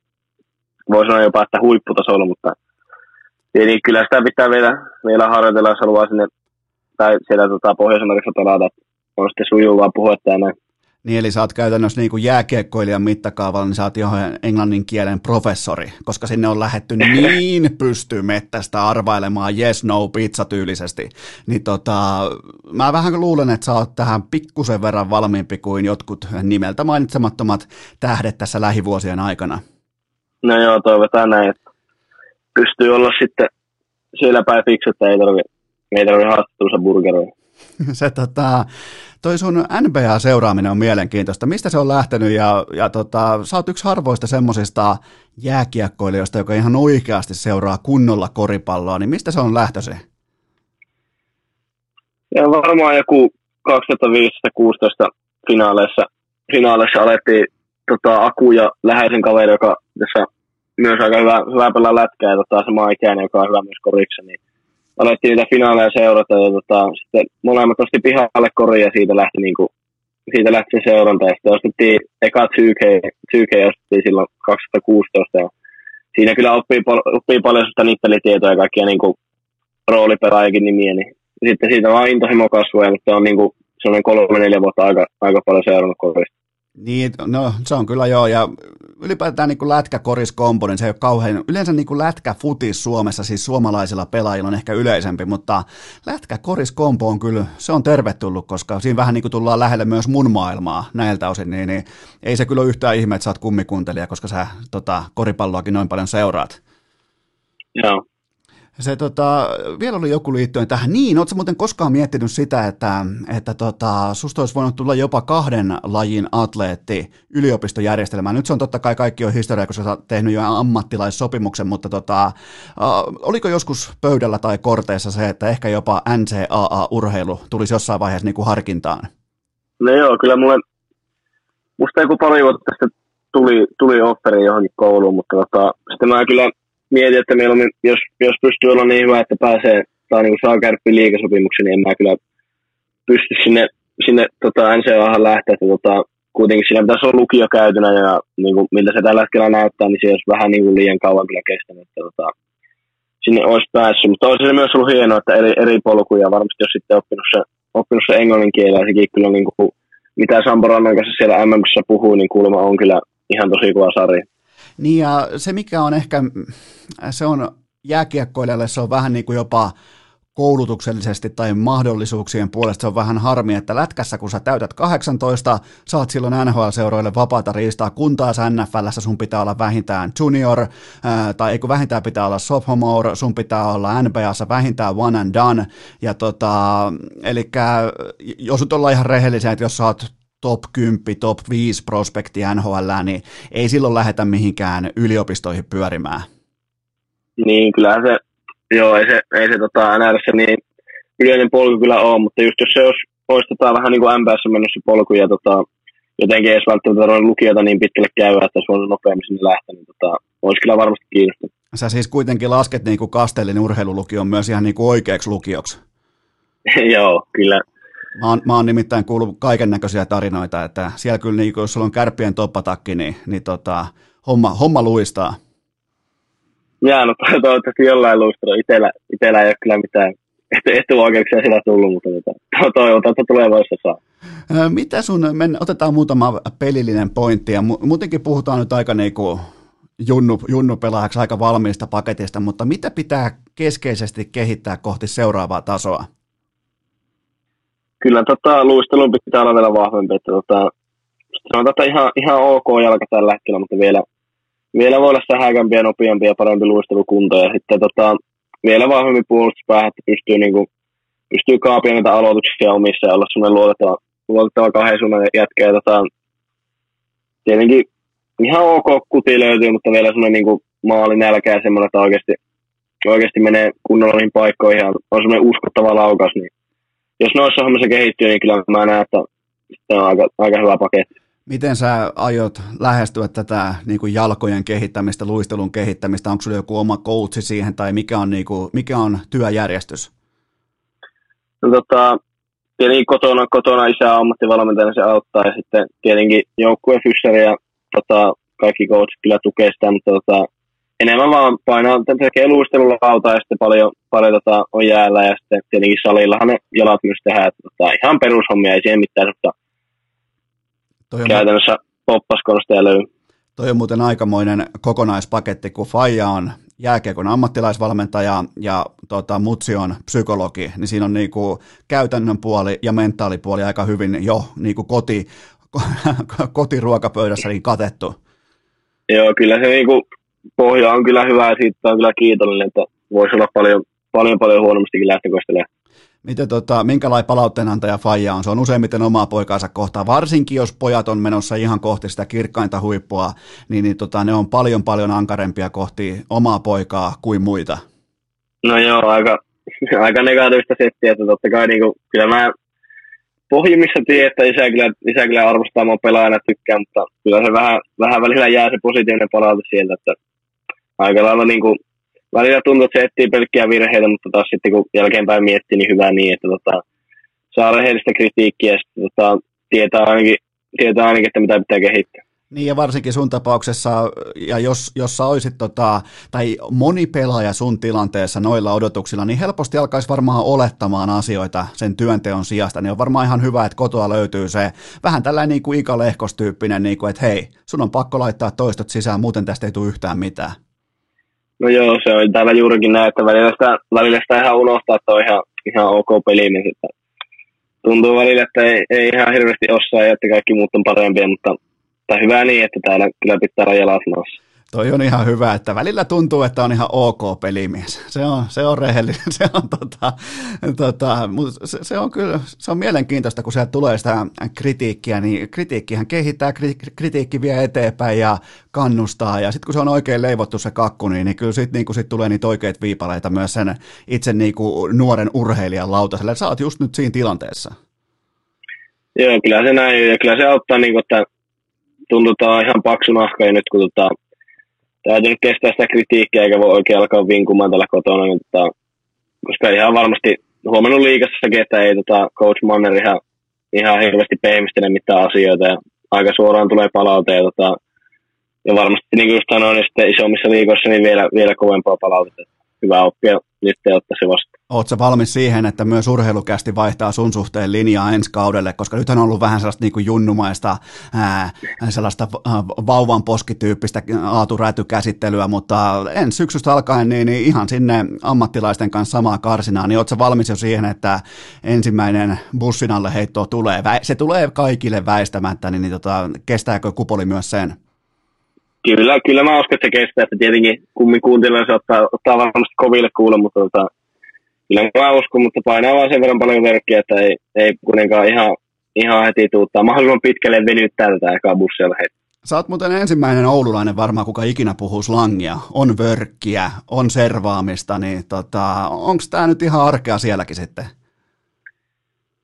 voi sanoa jopa, että huipputasolla, mutta niin kyllä sitä pitää vielä, vielä harjoitella, jos haluaa sinne tai siellä tota, Pohjois-Amerikassa pelata, on sitten sujuvaa puhetta ja näin. Niin eli sä oot käytännössä niin kuin jääkiekkoilijan mittakaavalla, niin sä oot jo englannin kielen professori, koska sinne on lähetty niin pystymettästä arvailemaan yes, no, pizza tyylisesti. Niin tota, mä vähän luulen, että sä oot tähän pikkusen verran valmiimpi kuin jotkut nimeltä mainitsemattomat tähdet tässä lähivuosien aikana. No joo, toivotaan näin, että pystyy olla sitten siellä päin fiksu, että ei tarvitse ei tarvi haastattelussa burgeroida. Se tota, toi sun NBA-seuraaminen on mielenkiintoista. Mistä se on lähtenyt ja, ja tota, sä oot yksi harvoista semmosista jääkiekkoilijoista, joka ihan oikeasti seuraa kunnolla koripalloa, niin mistä se on lähtösi? Ja varmaan joku 2015-16 finaaleissa, finaaleissa alettiin tota, Aku ja läheisen kaveri, joka tässä myös aika hyvä, hyvä pelaa lätkää ja tota, sama ikäinen, joka on hyvä myös koriksi, niin alettiin niitä finaaleja seurata ja tota, sitten molemmat osti pihalle kori ja siitä lähti, niinku, siitä lähti se seuranta ja sitten ostettiin eka 2K, 2K ostettiin silloin 2016 ja siinä kyllä oppii, oppii paljon sitä nippelitietoa ja kaikkia niinku, roolipelaajakin nimiä, niin sitten siitä vaan intohimo kasvua, mutta on niinku, sellainen kolme neljä vuotta aika, aika paljon seurannut korista. Niin, no se on kyllä joo, ja ylipäätään niin lätkäkoriskompo, niin se ei ole kauhean, yleensä niin kuin lätkäfutis Suomessa, siis suomalaisilla pelaajilla on ehkä yleisempi, mutta lätkäkoriskompo on kyllä, se on tervetullut, koska siinä vähän niin kuin tullaan lähelle myös mun maailmaa näiltä osin, niin, niin ei se kyllä ole yhtään ihme, että sä oot kummikuntelija, koska sä tota, koripalloakin noin paljon seuraat. Joo, se tota, vielä oli joku liittyen tähän. Niin, ootko muuten koskaan miettinyt sitä, että, että tota, susta olisi voinut tulla jopa kahden lajin atleetti yliopistojärjestelmään. Nyt se on totta kai kaikki on historia, koska sä oot tehnyt jo ammattilaissopimuksen, mutta tota, uh, oliko joskus pöydällä tai korteissa se, että ehkä jopa NCAA-urheilu tulisi jossain vaiheessa niin kuin harkintaan? No joo, kyllä mulle, musta joku pari vuotta sitten tuli, tuli offeri johonkin kouluun, mutta tota, sitten mä kyllä mietin, että mieluummin, jos, jos pystyy olla niin hyvä, että pääsee tai niin saa kärppi liikasopimuksen, niin en mä kyllä pysty sinne, sinne tota, NCAhan lähteä, että tota, kuitenkin siinä pitäisi olla lukio käytynä ja niin kuin, miltä se tällä hetkellä näyttää, niin se olisi vähän niin kuin liian kauan kyllä kestänyt, että tota, sinne olisi päässyt. Mutta olisi se myös ollut hienoa, että eri, eri polkuja, varmasti jos sitten oppinut se, oppinut se englannin kielä, ja sekin kyllä niin kuin, mitä Sampo Rannan kanssa siellä MMssä puhuu, niin kuulemma on kyllä ihan tosi kova sarja. Niin ja se mikä on ehkä, se on jääkiekkoilijalle se on vähän niin kuin jopa koulutuksellisesti tai mahdollisuuksien puolesta. Se on vähän harmi, että lätkässä kun sä täytät 18, saat silloin NHL-seuroille vapaata riistaa, kun taas NFLssä sun pitää olla vähintään junior, ää, tai eikö vähintään pitää olla sophomore, sun pitää olla NBAssa vähintään one and done, ja tota, eli jos nyt ollaan ihan rehellisiä, että jos sä oot top 10, top 5 prospekti NHL, niin ei silloin lähetä mihinkään yliopistoihin pyörimään. Niin, kyllähän se Joo, ei se, ei se tota, NRS niin yleinen polku kyllä ole, mutta just jos se olisi, olisi tota, vähän niin kuin MPS mennyt se polku ja tota, jotenkin edes välttämättä lukijoita niin pitkälle käydä, että se on nopeammin sinne lähteä, niin tota, olisi kyllä varmasti kiinnostunut. Sä siis kuitenkin lasket niin kuin Kastellin urheilulukion myös ihan niin kuin oikeaksi lukioksi. Joo, kyllä. Mä oon, mä oon nimittäin kuullut kaiken näköisiä tarinoita, että siellä kyllä, niin kuin, jos sulla on kärppien toppatakki, niin, niin tota, homma, homma luistaa jäänyt toivottavasti jollain luistella. Itellä, itellä ei ole kyllä mitään etuoikeuksia sillä tullut, mutta tota, toivotaan, että tulevaisuudessa saa. Mitä sun, men, otetaan muutama pelillinen pointti ja muutenkin puhutaan nyt aika niinku junnu, junnu pelaajaksi aika valmiista paketista, mutta mitä pitää keskeisesti kehittää kohti seuraavaa tasoa? Kyllä tota, luistelun pitää olla vielä vahvempi, että tota, sanotaan, että ihan, ihan ok jalka tällä hetkellä, mutta vielä, vielä voi olla sähäkämpi ja nopeampi ja parempi luistelukunto. Ja sitten tota, vielä vahvemmin puolustuspäähän, että pystyy, niin kuin, pystyy kaapia niitä aloituksia omissa ja olla semmoinen luotettava, luotettava kahden suunnan jätkä. Ja tota, tietenkin ihan ok kuti löytyy, mutta vielä semmoinen niin kuin maali nälkä ja semmoinen, että oikeasti, oikeasti menee kunnolla paikkoihin ja on semmoinen uskottava laukaus. Niin jos noissa hommissa kehittyy, niin kyllä mä näen, että se on aika, aika hyvä paketti. Miten sä aiot lähestyä tätä niin kuin jalkojen kehittämistä, luistelun kehittämistä? Onko sulla joku oma coachi siihen tai mikä on, niin kuin, mikä on työjärjestys? No, tota, tietenkin kotona, kotona isä ammattivalmentajana se auttaa ja sitten tietenkin joukkueen fyssari ja tota, kaikki coachit kyllä tukee sitä, mutta tota, enemmän vaan painaa, tekee luistelulla lautaa ja sitten paljon, paljon tota, on jäällä ja sitten tietenkin salillahan ne jalat myös tehdään, että tota, ihan perushommia, ei siihen mitään Toi on käytännössä poppaskonsteja löy. Toi on muuten aikamoinen kokonaispaketti, kun Faija on jääkiekon ammattilaisvalmentaja ja tota, Mutsi on psykologi, niin siinä on niinku käytännön puoli ja mentaalipuoli aika hyvin jo niinku koti, kotiruokapöydässä niin katettu. Joo, kyllä se niinku, pohja on kyllä hyvä ja siitä on kyllä kiitollinen, että voisi olla paljon, paljon, paljon huonommistakin lähtökoista Miten tota, minkälainen palautteenantaja Faija on? Se on useimmiten omaa poikaansa kohtaan, varsinkin jos pojat on menossa ihan kohti sitä kirkkainta huippua, niin, niin tota, ne on paljon paljon ankarempia kohti omaa poikaa kuin muita. No joo, aika, aika negatiivista settiä, että totta kai niin kuin, kyllä mä pohjimmissa tiedän, että isä kyllä, isä kyllä arvostaa mua pelaajana tykkää, mutta kyllä se vähän, vähän välillä jää se positiivinen palaute sieltä, että aika lailla niin kuin, välillä tuntuu, että se etsii pelkkiä virheitä, mutta taas sitten kun jälkeenpäin miettii, niin hyvä niin, että tota, saa rehellistä kritiikkiä ja sitten tota, tietää, ainakin, tietää ainakin, että mitä pitää kehittää. Niin ja varsinkin sun tapauksessa, ja jos, jos sä olisit, tota, tai moni pelaaja sun tilanteessa noilla odotuksilla, niin helposti alkaisi varmaan olettamaan asioita sen työnteon sijasta, niin on varmaan ihan hyvä, että kotoa löytyy se vähän tällainen niin kuin Ika Lehkos-tyyppinen, niin kuin, että hei, sun on pakko laittaa toistot sisään, muuten tästä ei tule yhtään mitään. No joo, se on täällä juurikin näin, että välillä sitä, välillä sitä ihan unohtaa, että on ihan, ihan ok peli, niin sitten tuntuu välillä, että ei, ei ihan hirveästi osaa ja että kaikki muut on parempia, mutta tai hyvä niin, että täällä kyllä pitää rajalat maassa. Toi on ihan hyvä, että välillä tuntuu, että on ihan ok pelimies. Se on, se on rehellinen, se on, tota, tota, se, se, on kyllä, se on mielenkiintoista, kun sieltä tulee sitä kritiikkiä, niin kritiikkihän kehittää, kritiikki vie eteenpäin ja kannustaa, ja sitten kun se on oikein leivottu se kakku, niin, niin kyllä sitten niin sit tulee niitä oikeita viipaleita myös sen itse niin kuin nuoren urheilijan lautaselle. Sä oot just nyt siinä tilanteessa. Joo, kyllä se näin, ja kyllä se auttaa, niin kuin, että tuntuu tää ihan paksu nahka ja nyt kun tota, täytyy nyt kestää sitä kritiikkiä eikä voi oikein alkaa vinkumaan tällä kotona, niin tota, koska ihan varmasti huomannut liikassakin, että ei tota, coach Manner ihan, ihan hirveästi pehmistele mitään asioita ja aika suoraan tulee palaute ja, tota, ja varmasti niin kuin just sanoin, niin sitten isommissa liikoissa niin vielä, vielä kovempaa palautetta. Hyvä oppia nyt ottaa se vastaan. Oletko valmis siihen, että myös urheilukästi vaihtaa sun suhteen linjaa ensi kaudelle, koska nyt on ollut vähän sellaista niin kuin junnumaista, ää, sellaista vauvan poskityyppistä aaturätykäsittelyä, mutta ensi syksystä alkaen niin, niin ihan sinne ammattilaisten kanssa samaa karsinaa, niin oletko valmis jo siihen, että ensimmäinen bussin alle heitto tulee, se tulee kaikille väistämättä, niin, niin tota, kestääkö kupoli myös sen? Kyllä, kyllä mä uskon, että se kestää, että tietenkin kummin kuuntelijoilla se ottaa, ottaa varmasti koville kuulla, mutta tota, kyllä mä uskon, mutta painaa vaan sen verran paljon verkkiä, että ei, ei kuitenkaan ihan, ihan heti tuuttaa. Mahdollisimman pitkälle venyttää tätä ekaa bussia heti. Sä oot muuten ensimmäinen oululainen varmaan, kuka ikinä puhuu slangia. On vörkkiä, on servaamista, niin tota, onko tämä nyt ihan arkea sielläkin sitten?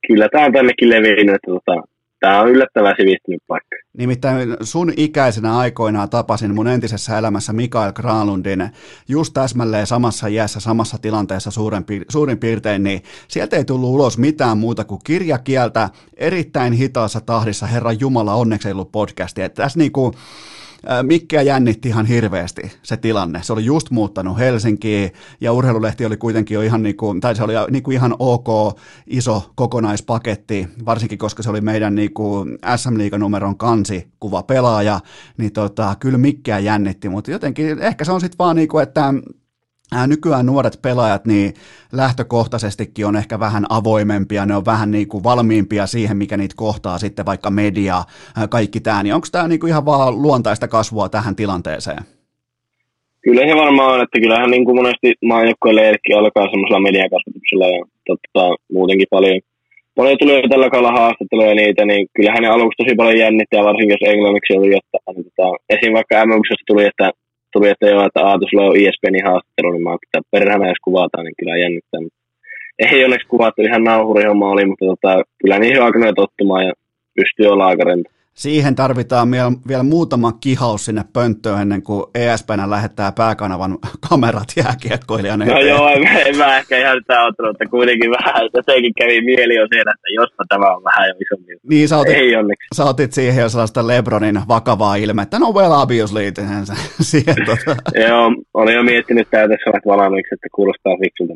Kyllä tämä on tännekin levinnyt, että tota, tämä on yllättävän sivistynyt paikka. Nimittäin sun ikäisenä aikoinaan tapasin mun entisessä elämässä Mikael Granlundin just täsmälleen samassa iässä, samassa tilanteessa suurin, suurin piirtein, niin sieltä ei tullut ulos mitään muuta kuin kirjakieltä erittäin hitaassa tahdissa. Herra Jumala, onneksi ei ollut podcastia. Tässä niinku, Mikkiä jännitti ihan hirveästi se tilanne. Se oli just muuttanut Helsinkiin ja urheilulehti oli kuitenkin jo ihan, niinku, tai se oli niinku ihan ok iso kokonaispaketti, varsinkin koska se oli meidän niinku SM-liiganumeron kansi kuva pelaaja, niin tota, kyllä Mikkiä jännitti, mutta jotenkin ehkä se on sitten vaan niinku, että nykyään nuoret pelaajat niin lähtökohtaisestikin on ehkä vähän avoimempia, ne on vähän niin kuin valmiimpia siihen, mikä niitä kohtaa sitten vaikka media, kaikki tämä, niin onko tämä niin kuin ihan vaan luontaista kasvua tähän tilanteeseen? Kyllä se varmaan on, että kyllähän niin kuin monesti maajoukkojen leirikki alkaa semmoisella mediakasvatuksella ja totta, muutenkin paljon, paljon tulee tällä kaudella haastatteluja niitä, niin kyllähän ne aluksi tosi paljon jännitti ja varsinkin jos englanniksi oli jotain. Tota, esim. vaikka mm tuli, että tuli, että joo, että Aatu, sulla on ESPNin haastattelu, niin mä että perhana jos kuvataan, niin kyllä jännittää. Ei onneksi kuvattu, ihan nauhurihomma oli, mutta tota, kyllä niihin on tottumaan ja pystyy olla aika rento. Siihen tarvitaan vielä, vielä muutama kihaus sinne pönttöön ennen kuin ESPN lähettää pääkanavan kamerat jääkiekkoilijan No joo, en, en mä ehkä ihan sitä ottanut, että kuitenkin vähän, että sekin kävi mieli jo siellä, että jospa tämä on vähän jo isompi. Niin, sä otit, Ei onneksi. Sä otit siihen jo sellaista Lebronin vakavaa ilmettä, no well obviously, siihen tota. joo, olin jo miettinyt täytössä valmiiksi, että kuulostaa fiksulta.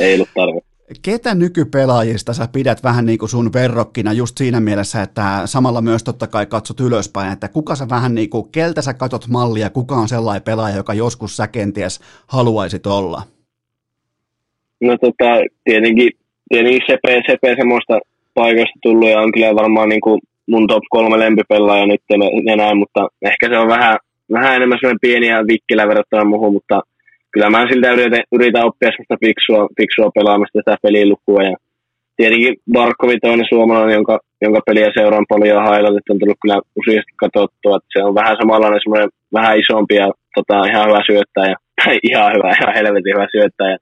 Ei ollut tarve ketä nykypelaajista sä pidät vähän niin kuin sun verrokkina just siinä mielessä, että samalla myös totta kai katsot ylöspäin, että kuka sä vähän niin kuin, keltä sä katot mallia, kuka on sellainen pelaaja, joka joskus sä kenties haluaisit olla? No tota, tietenkin, tietenkin Sepe, Sepe semmoista paikoista tullut ja on kyllä varmaan niin kuin mun top kolme lempipelaaja nyt näin, mutta ehkä se on vähän, vähän enemmän sellainen pieni ja vikkilä verrattuna muuhun, mutta – kyllä mä siltä yritän, yritän oppia sellaista fiksua, fiksua pelaamista, sitä pelilukua. Ja tietenkin Barkovi toinen suomalainen, jonka, jonka peliä seuraan paljon ja highlightit on tullut kyllä useasti katsottua. Että se on vähän samanlainen semmoinen vähän isompi ja tota, ihan hyvä syöttäjä. Tai ihan hyvä, ihan helvetin hyvä syöttäjä.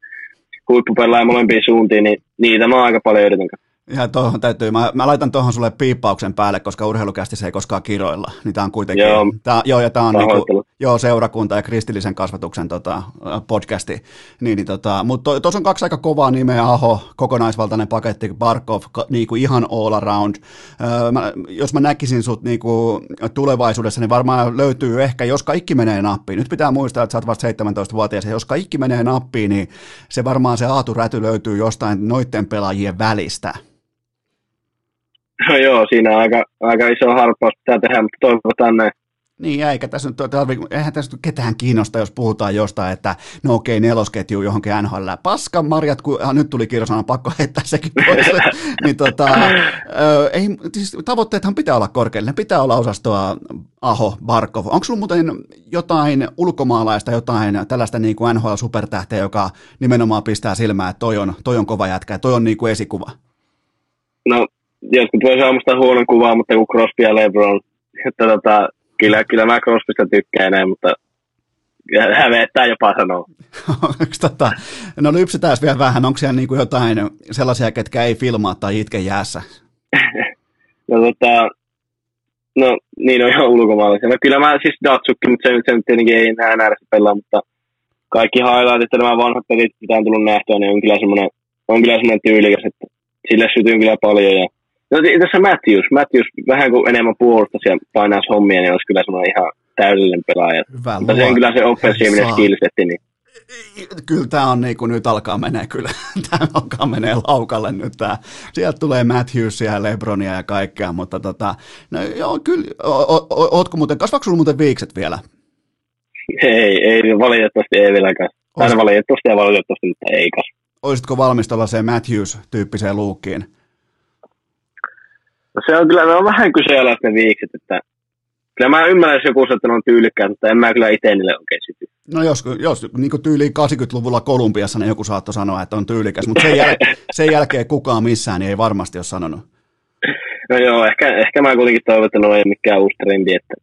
Huippupelaaja molempiin suuntiin, niin niitä mä aika paljon yritän. Ja tuohon täytyy, mä, mä laitan tuohon sulle piippauksen päälle, koska urheilukästi se ei koskaan kiroilla. Niin tää on kuitenkin, joo, tää, joo ja tämä on niinku, joo, seurakunta ja kristillisen kasvatuksen tota, podcasti. Niin, niin, tota, mutta tuossa on kaksi aika kovaa nimeä, Aho, kokonaisvaltainen paketti, Barkov, niinku ihan all around. Öö, mä, jos mä näkisin sut niinku tulevaisuudessa, niin varmaan löytyy ehkä, jos kaikki menee nappiin. Nyt pitää muistaa, että sä oot vasta 17-vuotias, ja jos kaikki menee nappiin, niin se varmaan se Aatu Räty löytyy jostain noitten pelaajien välistä. No joo, siinä on aika, aika iso harppaus pitää tehdä, mutta toivotaan näin. Niin, eikä tässä nyt eihän tässä nyt ketään kiinnosta, jos puhutaan jostain, että no okei, nelosketju johonkin NHL. Paskan marjat, kun ah, nyt tuli kirjasana, pakko heittää sekin pois. niin tota, ei, siis tavoitteethan pitää olla korkealle, pitää olla osastoa Aho, Barkov. Onko sulla muuten jotain ulkomaalaista, jotain tällaista niin kuin NHL-supertähteä, joka nimenomaan pistää silmään, että toi on, toi on kova jätkä, toi on niin kuin esikuva? No jotkut voi saada huonon kuvaa, mutta kun Crosby ja LeBron, että tota, kyllä, kyllä mä Crosbysta tykkään enää, mutta hävettää jopa sanoa. tota, no lypsetään vielä vähän, onko siellä niinku jotain sellaisia, ketkä ei filmaa tai itke jäässä? no tota, No niin on ihan ulkomaalaisia. No, kyllä mä siis Datsukki, mutta se, se tietenkin ei enää nähdä pelaa, mutta kaikki highlightit ja nämä vanhat pelit, mitä on tullut nähtyä, niin on kyllä semmoinen, on kyllä semmoinen tyylikäs, että sille sytyy kyllä paljon. Ja... No tässä Matthews, Matthews vähän kuin enemmän puolustaisi ja painaisi hommia, niin olisi kyllä semmoinen ihan täydellinen pelaaja. Hyvä Mutta se on kyllä se offensiivinen skillsetti, niin kyllä tämä on niin kuin nyt alkaa menee kyllä, tämä alkaa menee laukalle nyt tämä. Sieltä tulee Matthewsia ja Lebronia ja kaikkea, mutta tota, no joo, kyllä, o, o, ootko muuten, kasvaako sulla muuten viikset vielä? Ei, ei, valitettavasti ei vieläkään. Aina valitettavasti ja valitettavasti, mutta ei kasva. Olisitko valmis tällaiseen Matthews-tyyppiseen luukkiin? No se on kyllä, ne on vähän kyseenalaista ne viikset, että kyllä mä ymmärrän, jos joku sanoo, että ne on tyylikkäät, mutta en mä kyllä itse niille oikein syty. No jos, jos niin tyyliin 80-luvulla Kolumbiassa niin joku saattoi sanoa, että on tyylikäs, mutta sen, jäl- sen jälkeen kukaan missään niin ei varmasti ole sanonut. No joo, ehkä, ehkä mä kuitenkin toivon, että no ei mikään uusi trendi, että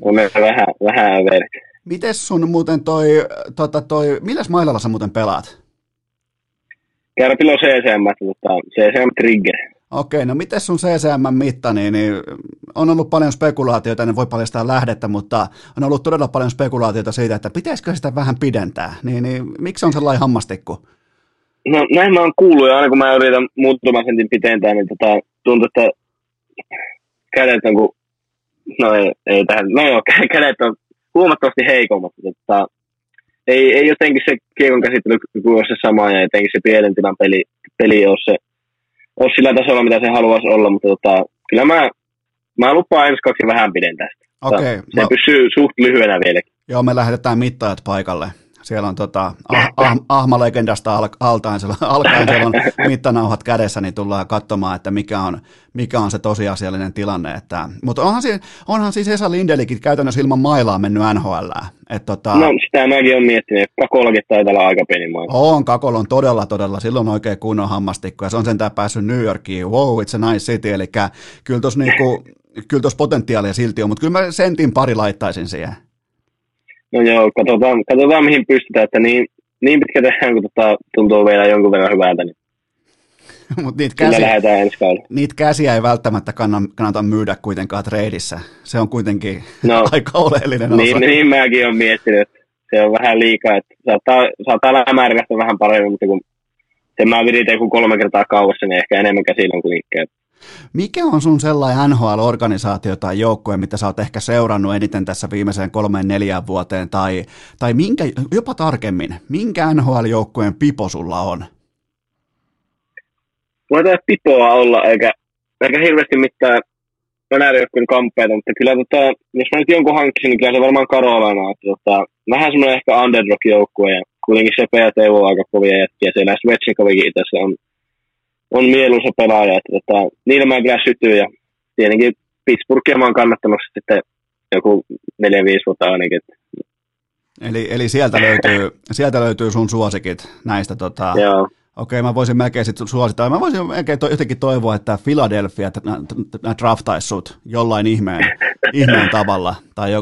on vähän, vähän överit. Mites sun muuten toi, tota toi, milläs mailalla sä muuten pelaat? Kärpillä on CCM, tota, CCM Trigger. Okei, no miten sun CCM-mitta, niin, niin on ollut paljon spekulaatioita, en voi paljastaa lähdettä, mutta on ollut todella paljon spekulaatioita siitä, että pitäisikö sitä vähän pidentää, niin, niin miksi on sellainen hammastikku? No näin mä oon kuullut, ja aina kun mä yritän muutaman sentin pitentää, niin tota, tuntuu, että kädet on kuin, no ei, ei tähän, no joo, kädet on huomattavasti heikommat, mutta ei, ei jotenkin se kiekon käsittely ole se sama, ja jotenkin se pienen tilan peli, peli ole se ole sillä tasolla, mitä se haluaisi olla, mutta tota, kyllä mä, mä lupaan ensi kaksi vähän pidentää sitä. Okay, se mä... pysyy suht lyhyenä vieläkin. Joo, me lähetetään mittajat paikalle. Siellä on tota, ah, ah, Ahma-legendasta al, altaen, siellä, alkaen siellä on mittanauhat kädessä, niin tullaan katsomaan, että mikä on, mikä on se tosiasiallinen tilanne. Että, mutta onhan, si, onhan siis Esa Lindelikin käytännössä ilman mailaa mennyt NHL. Et, tota, no sitä mäkin olen miettinyt, Kakolakin taitaa olla aika pieni maila. On, Kakol on todella, todella, silloin oikein kunnon hammastikko, ja se on sentään päässyt New Yorkiin, wow, it's a nice city, eli kyllä tuossa niinku, kyllä potentiaalia silti on, mutta kyllä mä sentin pari laittaisin siihen. No joo, katsotaan, katsotaan mihin pystytään, että niin, niin pitkä tehdään, kun tota, tuntuu vielä jonkun verran hyvältä, niin Mut niitä, käsiä, niitä käsiä ei välttämättä kannata, kannata myydä kuitenkaan treidissä. Se on kuitenkin no, aika oleellinen niin, osa. Niin mäkin olen miettinyt, että se on vähän liikaa. Että saattaa, saattaa lämärkästä vähän paremmin, mutta kun sen mä viritän kolme kertaa kauassa, niin ehkä enemmän käsillä on kuin liikkeellä. Mikä on sun sellainen NHL-organisaatio tai joukkue, mitä sä oot ehkä seurannut eniten tässä viimeiseen kolmeen neljään vuoteen, tai, tai minkä, jopa tarkemmin, minkä NHL-joukkueen pipo sulla on? Mulla ei pipoa olla, eikä, eikä hirveästi mitään Venäjäjoukkueen kamppeita, mutta kyllä tota, jos mä nyt jonkun hankkisin, niin kyllä se varmaan Karolana. Että, tota, vähän semmoinen ehkä underdog-joukkue, ja kuitenkin ja Teuvo on aika kovia jätkiä. Siellä Svetsikovikin itse on on mieluisa pelaaja. Että, tota, niillä mä kyllä sytyy ja tietenkin Pittsburghia mä oon kannattanut sitten joku 4-5 vuotta ainakin. Eli, eli sieltä, löytyy, sieltä löytyy sun suosikit näistä. Tota, Joo. Okei, mä voisin melkein sit suosittaa. Mä voisin melkein to, jotenkin toivoa, että Philadelphia draftaisi sut jollain ihmeen, ihmeen tavalla. Tai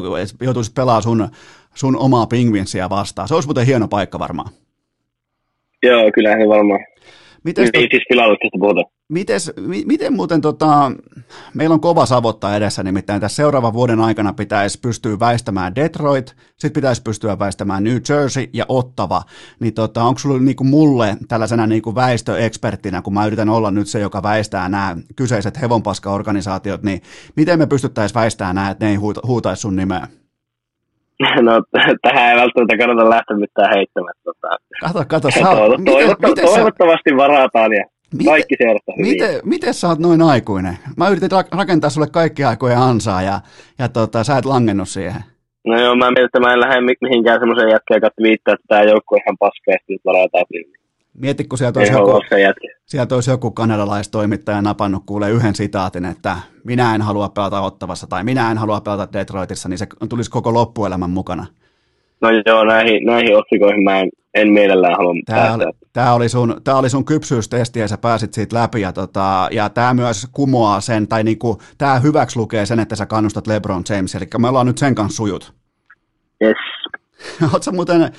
joutuisit pelaamaan sun, sun omaa pingvinsiä vastaan. Se olisi muuten hieno paikka varmaan. Joo, kyllä se varmaan. Mites niin, siis Mites, miten muuten, tota, meillä on kova savotta edessä, nimittäin tässä seuraavan vuoden aikana pitäisi pystyä väistämään Detroit, sitten pitäisi pystyä väistämään New Jersey ja Ottava, niin tota, onko sulla niin kuin mulle tällaisena niin kuin väistöeksperttinä, kun mä yritän olla nyt se, joka väistää nämä kyseiset hevonpaska-organisaatiot, niin miten me pystyttäisiin väistämään nämä, että ne ei huutaisi sun nimeä? No tähän ei välttämättä kannata lähteä mitään heittämään. Tota. Kato, kato, sä toivottavasti, miten, miten toivottavasti sä... varataan ja miten, kaikki seurasta miten, miten sä oot noin aikuinen? Mä yritin rakentaa sulle kaikki aikojen ansaa ja, ja tota, sä et langennut siihen. No joo, mä mietin, että mä en lähde mihinkään semmoisen jätkeen kautta viittaa, että tämä joukko on ihan paska ja sitten varataan Mieti, kun sieltä olisi, joku, sieltä olisi joku kanadalaistoimittaja napannut kuulee yhden sitaatin, että minä en halua pelata Ottavassa tai minä en halua pelata Detroitissa, niin se tulisi koko loppuelämän mukana. No joo, näihin, näihin otsikoihin mä en, en mielellään halua tämä oli, tämä oli, sun, tämä oli sun kypsyystesti ja sä pääsit siitä läpi ja, tota, ja tämä myös kumoaa sen, tai niinku, tämä hyväksi lukee sen, että sä kannustat LeBron James, eli me ollaan nyt sen kanssa sujut. Yes. Oletko muuten, ö,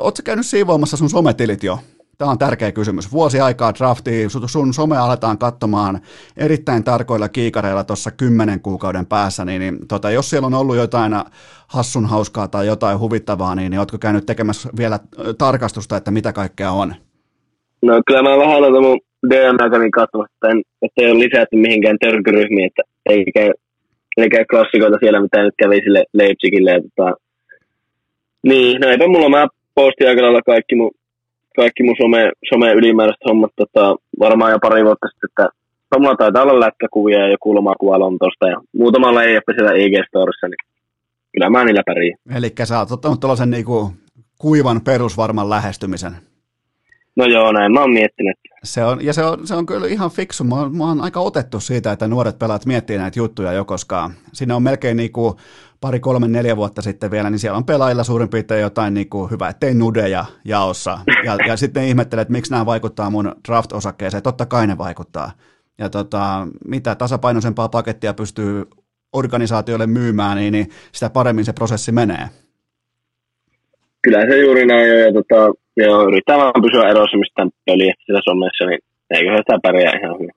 ootko käynyt siivoamassa sun sometilit jo? Tämä on tärkeä kysymys. Vuosi aikaa draftiin, sun some aletaan katsomaan erittäin tarkoilla kiikareilla tuossa kymmenen kuukauden päässä, niin, niin tota, jos siellä on ollut jotain hassun hauskaa tai jotain huvittavaa, niin, niin ootko käynyt tekemässä vielä tarkastusta, että mitä kaikkea on? No kyllä mä vähän noita mun DM kävin katsomassa, että, en, että ei ole lisätty mihinkään törkyryhmiin, että ei käy, ei käy klassikoita siellä, mitä nyt kävi sille Leipzigille. Tota, niin, no eipä mulla, mä postin aika lailla kaikki mun, kaikki mun some, some ylimääräiset hommat tota, varmaan jo pari vuotta sitten, että mulla taitaa olla lätkäkuvia ja joku lomakuva Lontoosta ja muutamalla ei ole siellä IG-storissa, niin kyllä mä niillä pärjään. Eli sä oot ottanut tuollaisen niinku kuivan perusvarman lähestymisen. No joo, näin mä oon miettinyt. Se on, ja se on, se on kyllä ihan fiksu. Mä oon, mä oon aika otettu siitä, että nuoret pelaat miettii näitä juttuja jo, koska siinä on melkein niin kuin pari, kolme, neljä vuotta sitten vielä, niin siellä on pelaajilla suurin piirtein jotain niin kuin hyvä, ettei nudeja jaossa. Ja, ja sitten ihmettelee, että miksi nämä vaikuttaa mun draft-osakkeeseen. Totta kai ne vaikuttaa. Ja tota, mitä tasapainoisempaa pakettia pystyy organisaatioille myymään, niin, niin sitä paremmin se prosessi menee. Kyllä se juuri näin on, ja tota, joo, yrittää vaan pysyä erossa mistään peliä siellä somessa, niin eiköhän sitä pärjää ihan hyvin.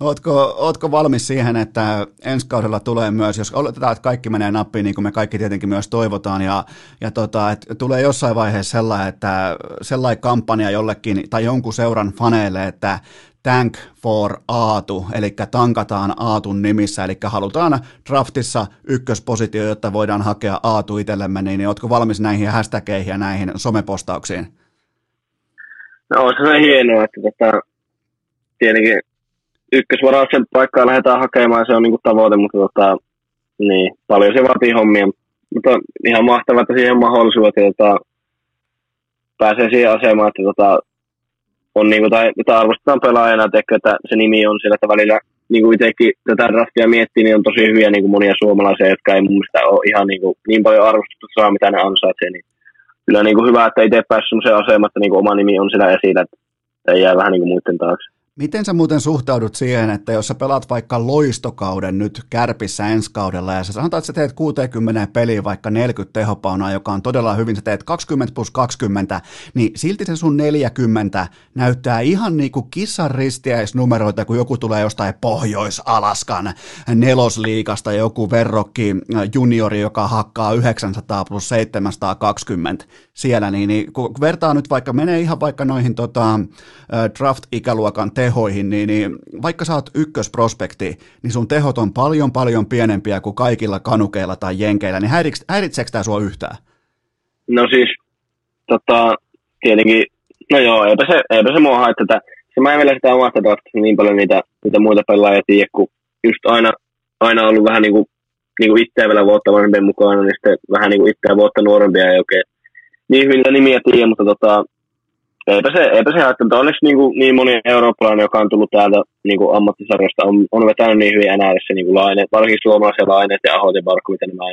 Ootko, ootko valmis siihen, että ensi kaudella tulee myös, jos oletetaan, että kaikki menee nappiin, niin kuin me kaikki tietenkin myös toivotaan, ja, ja tota, että tulee jossain vaiheessa sellainen, että sellainen kampanja jollekin tai jonkun seuran faneille, että Tank for Aatu, eli tankataan Aatun nimissä, eli halutaan draftissa ykköspositio, jotta voidaan hakea Aatu itsellemme, niin, niin ootko valmis näihin hashtageihin ja näihin somepostauksiin? No on se hienoa, että tota, tietenkin ykkösvarauksen paikkaa lähdetään hakemaan, se on niinku tavoite, mutta tota, niin, paljon se vaatii hommia. Mutta ihan mahtavaa, että siihen on mahdollisuus, että tota, pääsee siihen asemaan, että tota, on niinku, tai, tai arvostetaan pelaajana, tekö, että se nimi on sillä, että välillä niin kuin itsekin tätä draftia miettii, niin on tosi hyviä niin kuin monia suomalaisia, jotka ei mun mielestä ole ihan niin, kuin, niin paljon arvostusta saa, mitä ne ansaitsee. Niin kyllä niin kuin hyvä, että itse päässyt sellaiseen asemaan, että niin kuin oma nimi on siellä esillä, että ei jää vähän niin kuin muiden taakse. Miten sä muuten suhtaudut siihen, että jos sä pelaat vaikka loistokauden nyt kärpissä ensi kaudella ja sä sanotaan, että sä teet 60 peliä vaikka 40 tehopaunaa, joka on todella hyvin, sä teet 20 plus 20, niin silti se sun 40 näyttää ihan niin kuin kissan ristiäisnumeroita, kun joku tulee jostain Pohjois-Alaskan nelosliikasta, joku verrokki juniori, joka hakkaa 900 plus 720 siellä, niin, niin kun vertaa nyt vaikka, menee ihan vaikka noihin tota, draft-ikäluokan tehoihin, niin, niin vaikka sä oot ykkösprospekti, niin sun tehot on paljon paljon pienempiä kuin kaikilla kanukeilla tai jenkeillä, niin häiritseekö tämä sua yhtään? No siis, tota, tietenkin, no joo, eipä se, eipä se mua haittaa. Se mä en vielä sitä omasta niin paljon niitä, niitä muita pelaajia tiedä, kun just aina, aina ollut vähän niin kuin, niin kuin itseä vielä vuotta vanhempien mukana, niin sitten vähän niin kuin itseä vuotta nuorempia ei oikein niin hyvin niitä nimiä tiedä, mutta tota, eipä se, eipä se haittaa. Onneksi niin, kuin, niin moni eurooppalainen, joka on tullut täältä niin kuin ammattisarjasta, on, on vetänyt niin hyvin enää niin laine, varsinkin suomalaisia laineet ja ahot ja barkku, miten nämä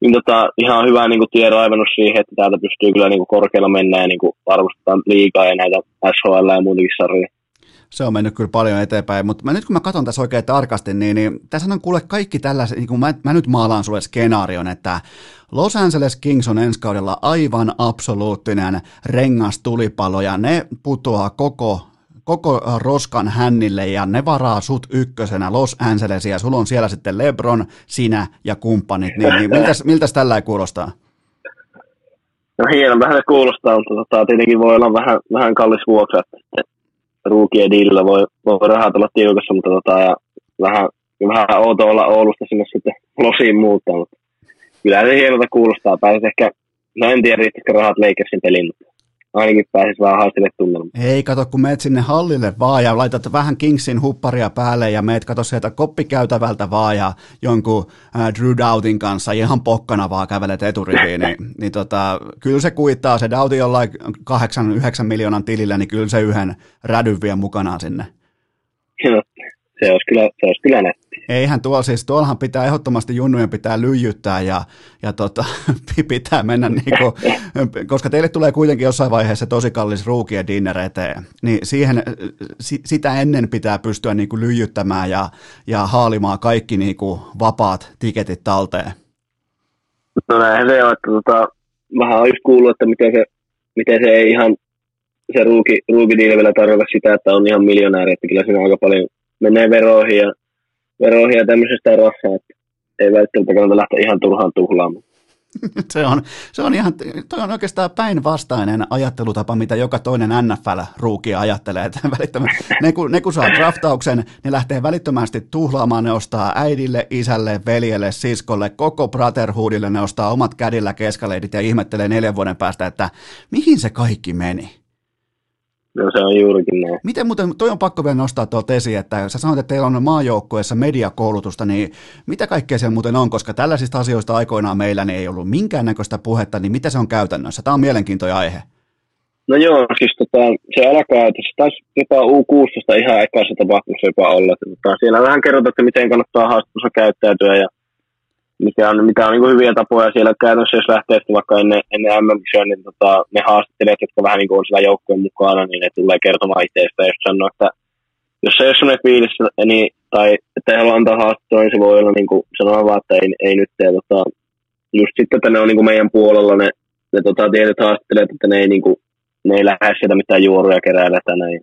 niin tota, ihan hyvä niin kuin tiedonraivannus siihen, että täältä pystyy kyllä niin kuin korkealla mennä ja niin kuin arvostetaan liikaa ja näitä SHL ja muutakin sarjoja se on mennyt kyllä paljon eteenpäin, mutta mä, nyt kun mä katson tässä oikein tarkasti, niin, niin tässä on kuule kaikki tällaiset, niin mä, mä nyt maalaan sulle skenaarion, että Los Angeles Kings on ensi kaudella aivan absoluuttinen rengastulipalo ja ne putoaa koko koko roskan hännille ja ne varaa sut ykkösenä Los Angelesia. Sulla on siellä sitten Lebron, sinä ja kumppanit. Niin, niin miltäs, miltäs tällä kuulostaa? No vähän se kuulostaa, mutta tota, tietenkin voi olla vähän, vähän kallis vuokra, että ruukien diilillä voi, voi rahat olla tiukassa, mutta tota, ja vähän, vähän outo olla Oulusta sinne sitten losiin muuttaa, mutta kyllä se hienolta kuulostaa. Pääsisi ehkä, no en tiedä riittäisikö rahat Lakersin peliin, mutta ainakin pääsisi vähän haastille tunnelmaan. Ei, kato, kun meet sinne hallille vaan ja laitat vähän Kingsin hupparia päälle ja meet kato sieltä koppikäytävältä vaan ja jonkun äh, Drew Doughtin kanssa ihan pokkana vaan kävelet eturiviin, niin, niin tota, kyllä se kuittaa, se Doughty jollain 8-9 miljoonan tilillä, niin kyllä se yhden rädyn vie mukanaan sinne. No, se olisi kyllä, se olisi kyllä nätti. Eihän tuolla siis, tuollahan pitää ehdottomasti junnujen pitää lyijyttää ja, ja tota, pitää mennä niinku, koska teille tulee kuitenkin jossain vaiheessa tosi kallis ruukien dinner eteen, niin siihen, sitä ennen pitää pystyä niinku lyijyttämään ja, ja haalimaan kaikki niinku vapaat tiketit talteen. No näinhän se on, että tota, vähän just kuullut, että miten se, miten se ei ihan se ruuki, ruukidiili vielä sitä, että on ihan miljonääri, että kyllä siinä aika paljon menee veroihin ja, veroihin ja tämmöisestä rahaa, että ei välttämättä kannata lähteä ihan turhaan tuhlaamaan. se, on, se on ihan, toi on oikeastaan päinvastainen ajattelutapa, mitä joka toinen NFL-ruuki ajattelee. Että ne, kun, ne kun saa draftauksen, ne lähtee välittömästi tuhlaamaan, ne ostaa äidille, isälle, veljelle, siskolle, koko Brotherhoodille, ne ostaa omat kädillä keskaleidit ja ihmettelee neljän vuoden päästä, että mihin se kaikki meni. No se on juurikin näin. Miten muuten, toi on pakko vielä nostaa tuolta esiin, että sä sanoit, että teillä on maajoukkueessa mediakoulutusta, niin mitä kaikkea se muuten on, koska tällaisista asioista aikoinaan meillä niin ei ollut minkäännäköistä puhetta, niin mitä se on käytännössä? Tämä on mielenkiintoinen aihe. No joo, siis tota, se alkaa, että se taisi jopa U16 ihan ekassa tapahtumassa jopa olla. Että, tota, siellä vähän kerrotaan, että miten kannattaa haastattelussa käyttäytyä ja mikä on, mitä on niin hyviä tapoja siellä käytännössä, jos lähtee sitten vaikka ennen, ennen mm niin tota, ne haastattelijat, jotka vähän niin kuin on siellä joukkueen mukana, niin ne tulee kertomaan itsestä. Jos sanoo, että jos se ei ole sellainen fiilis, niin, tai että ei halua antaa haastattelua, niin se voi olla niin kuin, sanoa vaan, että ei, ei nyt tee. Tota, just sitten, että ne on niin kuin meidän puolella ne, ne tota, tietyt haastattelijat, että ne ei, niin kuin, ne ei lähde sieltä mitään juoruja keräillä näin.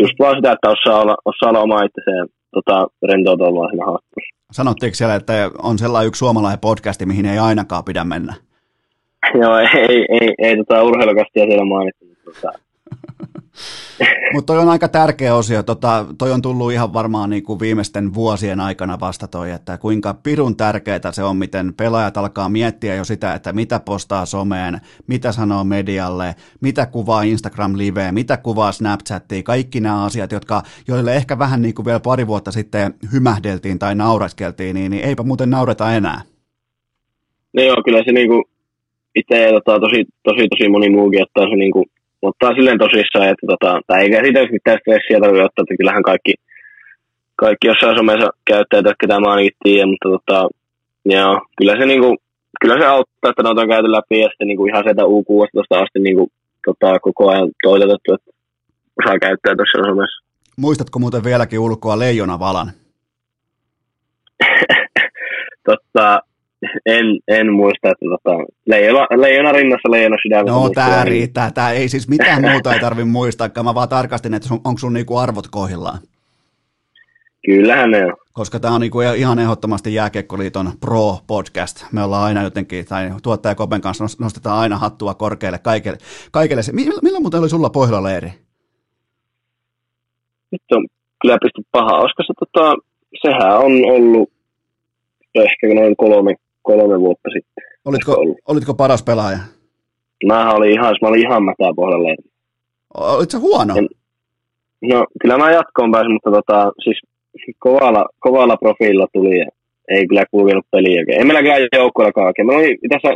Just vaan sitä, että osaa olla, osaa olla oma itseseen tota, rentoutua siinä haastattelussa. Sanottiinko siellä, että on sellainen yksi suomalainen podcasti, mihin ei ainakaan pidä mennä? Joo, ei, ei, ei, ei tota urheilukastia siellä mainittu. Tota. Mutta toi on aika tärkeä osio. Tota, toi on tullut ihan varmaan niin kuin viimeisten vuosien aikana vasta toi, että kuinka pirun tärkeää se on, miten pelaajat alkaa miettiä jo sitä, että mitä postaa someen, mitä sanoo medialle, mitä kuvaa Instagram-liveen, mitä kuvaa Snapchattiin, kaikki nämä asiat, jotka, joille ehkä vähän niin kuin vielä pari vuotta sitten hymähdeltiin tai naureskeltiin, niin, niin eipä muuten naureta enää. No joo, kyllä se niin kuin itse tota, tosi, tosi, tosi moni muukin ottaa se niin kuin ottaa silleen tosissaan, että tota, tai eikä siitä mitään stressiä tarvitse ottaa, että kyllähän kaikki, kaikki jossain somessa käyttää, että ketä mä ainakin tiedän, mutta tota, joo, kyllä se, niinku, kyllä se auttaa, että noita on käyty läpi ja sitten niinku ihan sieltä U16 asti niinku, tota, koko ajan toitotettu, että osaa käyttää tuossa somessa. Muistatko muuten vieläkin ulkoa Leijona Valan? totta, en, en muista, että tota, leijona, leijona rinnassa, leijona sydämessä. No tää riittää, tää ei siis mitään muuta ei tarvi muistaa, mä vaan tarkastin, että sun, onko sun niinku arvot kohillaan. Kyllähän ne on. Koska tämä on niinku ihan ehdottomasti Jääkiekkoliiton Pro-podcast. Me ollaan aina jotenkin, tai tuottaja Kopen kanssa nostetaan aina hattua korkealle kaikille. kaikille. Milloin, milloin muuten oli sulla Pohjola-leiri? Nyt on kyllä pisty paha. Olisiko se, tota, sehän on ollut ehkä noin kolme, kolme vuotta sitten. Olitko, olitko paras pelaaja? Mä olin ihan, mä olin ihan mätää pohjalle. Olitko huono? En, no, kyllä mä jatkoon pääsin, mutta tota, siis kovalla, kovalla profiilla tuli ja ei kyllä kulkenut peliä. Ei meillä kyllä joukkueella kaikkea. Meillä oli tässä,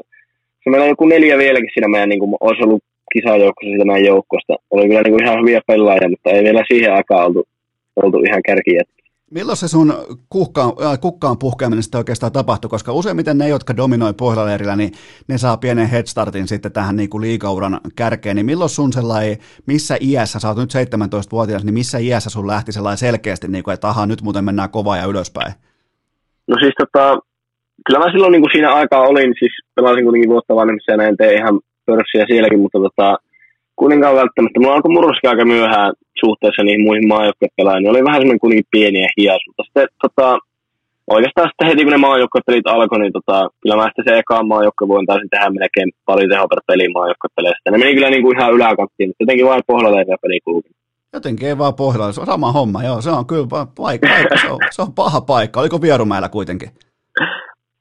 se meillä on joku neljä vieläkin siinä meidän, niin kuin, olisi ollut kisajoukkossa siitä meidän joukkosta. Oli kyllä niin kuin ihan hyviä pelaajia, mutta ei vielä siihen aikaan oltu, oltu ihan kärkijättä. Milloin se sun kuhkaan, äh, kukkaan puhkeaminen sitten oikeastaan tapahtui, koska useimmiten ne, jotka dominoi pohjaleirillä, niin ne saa pienen headstartin sitten tähän niin kuin liikauran kärkeen, niin milloin sun sellainen, missä iässä, sä oot nyt 17-vuotias, niin missä iässä sun lähti sellainen selkeästi, niin kuin, että aha, nyt muuten mennään kovaa ja ylöspäin? No siis tota, kyllä mä silloin niin kuin siinä aikaa olin, siis pelasin kuitenkin vuotta vanhemmissa ja näin tein ihan pörssiä sielläkin, mutta tota, kuitenkaan välttämättä. Mulla alkoi murroskin aika myöhään suhteessa niihin muihin maajoukkuepelaajiin. Niin oli vähän semmoinen kuitenkin pieni ja hias, mutta sitten tota, oikeastaan sitten heti kun ne maajoukkuepelit alkoi, niin tota, kyllä mä sitten se maajoukkue voin taisin tehdä melkein paljon teho per peli maajoukkuepeleistä. Ne meni kyllä niin kuin ihan yläkanttiin, mutta jotenkin vain pohjalla ja pelikulki. Jotenkin ei vaan pohjalla, se on sama homma, joo, se on kyllä paikka, paikka se, on, se on paha paikka. Oliko Vierumäellä kuitenkin?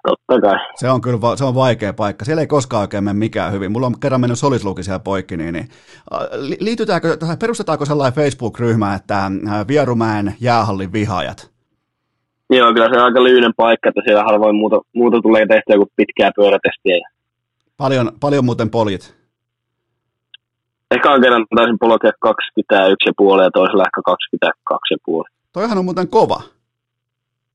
Totta kai. Se on kyllä se on vaikea paikka. Siellä ei koskaan oikein mene mikään hyvin. Mulla on kerran mennyt solisluki siellä poikki, niin, niin liitytäänkö, perustetaanko sellainen Facebook-ryhmä, että Vierumäen jäähallin vihaajat? Joo, kyllä se on aika lyynen paikka, että siellä harvoin muuta, muuta tulee tehtyä kuin pitkää pyörätestiä. Paljon, paljon muuten poljit? Ehkä on kerran taisin polkea 21,5 ja toisella ehkä 22,5. Toihan on muuten kova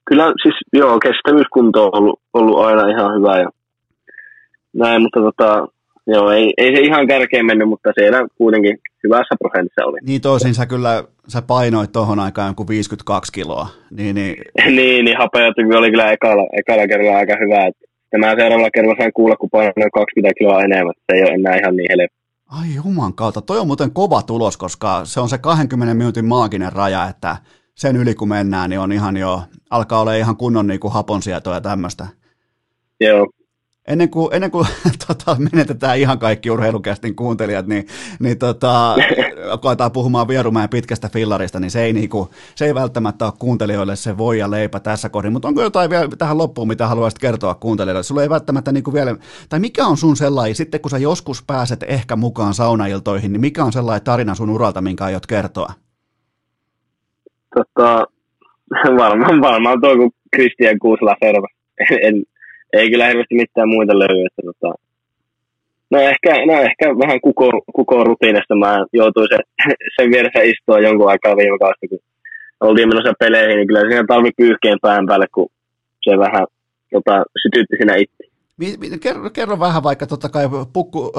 kyllä siis joo, kestävyyskunto on ollut, ollut aina ihan hyvä ja näin, mutta tota, joo, ei, ei se ihan kärkeen mennyt, mutta siellä kuitenkin hyvässä prosentissa oli. Niin toisin sä kyllä, sä painoit tohon aikaan joku 52 kiloa. Niin, niin, niin, niin hapeuttaminen oli kyllä ekalla, ekalla kerralla aika hyvä. Että mä seuraavalla kerralla sain kuulla, kun painoin 20 kiloa enemmän, se ei ole enää ihan niin helppo. Ai juman kautta, toi on muuten kova tulos, koska se on se 20 minuutin maaginen raja, että sen yli kun mennään, niin on ihan jo, alkaa olla ihan kunnon niin kuin haponsietoa ja tämmöistä. Joo, Ennen kuin, ennen kuin tota, menetetään ihan kaikki urheilukästin kuuntelijat, niin, niin tota, koetaan puhumaan Vierumäen pitkästä fillarista, niin se ei, niinku, se ei välttämättä ole kuuntelijoille se voi ja leipä tässä kohdin, mutta onko jotain vielä tähän loppuun, mitä haluaisit kertoa kuuntelijoille? Sulla ei välttämättä niinku vielä, tai mikä on sun sellainen, sitten kun sä joskus pääset ehkä mukaan saunailtoihin, niin mikä on sellainen tarina sun uralta, minkä aiot kertoa? Tota, varmaan, varmaan tuo kuin Kristian Kuusela Serva. En, ei kyllä hirveästi mitään muita löydy. Että, tota, no, ehkä, no ehkä vähän kuko, rutiinista. Mä joutuin sen, sen vieressä istua jonkun aikaa viime kautta, kun oltiin menossa peleihin, niin kyllä siinä tarvi pyyhkeen pään päälle, kun se vähän tota, sytytti siinä itse. Kerro, kerro vähän vaikka totta kai pukku,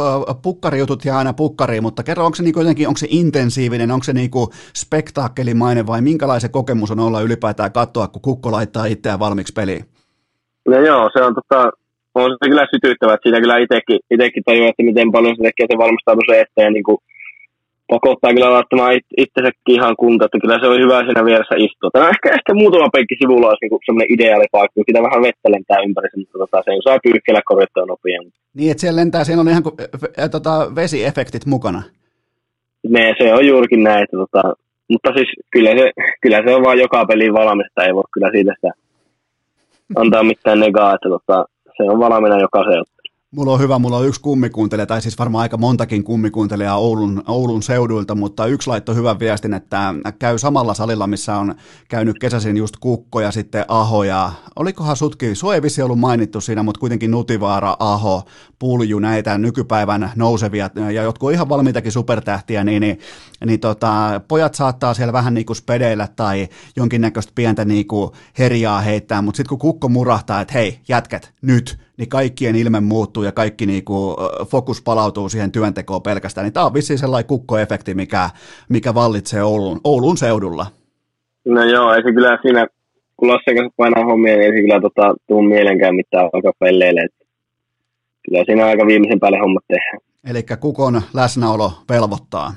pukkarijutut jää aina pukkariin, mutta kerro, onko se niin jotenkin, onko se intensiivinen, onko se niin spektaakkelimainen vai minkälainen kokemus on olla ylipäätään katsoa, kun kukko laittaa itseään valmiiksi peliin? No joo, se on, tota, on se kyllä sytyttävä, että siinä kyllä itsekin, itsekin tajuaa, että miten paljon se tekee se valmistaudu se eteen, niin kuin pakottaa kyllä laittamaan it, itsensäkin ihan kunta, että kyllä se on hyvä siinä vieressä istua. Tämä ehkä, ehkä muutama penkki sivulla olisi niin semmoinen ideaalipaikka, kun sitä vähän vettä lentää ympäri, mutta tota, se saa pyyhkellä korjattua nopeammin. Niin, että siellä lentää, siellä on ihan äh, tota, vesiefektit mukana. Ne, se on juurikin näin, että tota, mutta siis kyllä se, kyllä se on vaan joka peli valmista, ei voi kyllä siitä sitä antaa mitään negaa, että tota, se on valmiina jokaisen Mulla on hyvä, mulla on yksi kummikuuntelija, tai siis varmaan aika montakin kummikuuntelijaa Oulun, Oulun seuduilta, mutta yksi laitto hyvän viestin, että käy samalla salilla, missä on käynyt kesäisin just Kukko ja sitten Aho, ja olikohan sutki, sua ei vissi ollut mainittu siinä, mutta kuitenkin Nutivaara, Aho, Pulju, näitä nykypäivän nousevia, ja jotkut ihan valmiitakin supertähtiä, niin, niin, niin tota, pojat saattaa siellä vähän niin kuin spedeillä tai jonkinnäköistä pientä niin kuin herjaa heittää, mutta sitten kun Kukko murahtaa, että hei, jätkät, nyt, niin kaikkien ilme muuttuu ja kaikki niinku, fokus palautuu siihen työntekoon pelkästään. Niin tämä on vissiin sellainen kukkoefekti, mikä, mikä vallitsee Oulun, Oulun seudulla. No joo, ei se kyllä siinä, kun Lasse kanssa painaa hommia, niin ei se kyllä tota, tuu mielenkään mitään alkaa pelleille. Kyllä siinä aika viimeisen päälle hommat tehdään. Eli kukon läsnäolo velvoittaa.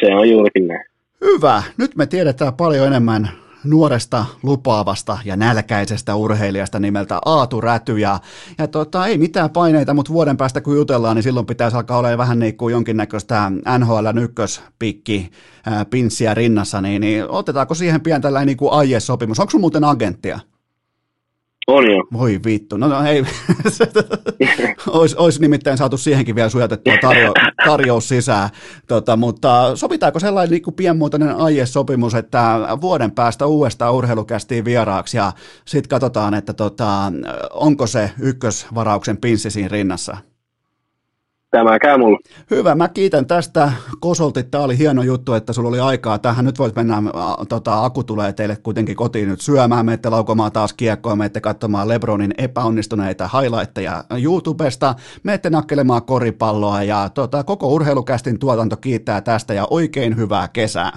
Se on juurikin näin. Hyvä. Nyt me tiedetään paljon enemmän nuoresta, lupaavasta ja nälkäisestä urheilijasta nimeltä Aatu Räty. Ja, ja tota, ei mitään paineita, mutta vuoden päästä kun jutellaan, niin silloin pitäisi alkaa olla vähän niin kuin jonkinnäköistä NHL ykköspikki pinssiä rinnassa, niin, niin otetaanko siihen pian tällainen niin kuin aiesopimus? Onko sun muuten agenttia? On jo. Voi vittu, no, no hei, olisi, olisi nimittäin saatu siihenkin vielä sujatettua tarjo, tarjous sisään, tota, mutta sopitaanko sellainen niin pienmuotoinen aiesopimus, että vuoden päästä uudestaan urheilukästiin vieraaksi ja sitten katsotaan, että tota, onko se ykkösvarauksen pinssi siinä rinnassa? Tämä käy mulle. Hyvä, mä kiitän tästä Kosoltit. Tämä oli hieno juttu, että sulla oli aikaa tähän. Nyt voit mennä, tota, Aku tulee teille kuitenkin kotiin nyt syömään. Menette laukomaan taas kiekkoa, menette katsomaan Lebronin epäonnistuneita highlightteja YouTubesta. Menette nakkelemaan koripalloa ja tota, koko urheilukästin tuotanto kiittää tästä ja oikein hyvää kesää.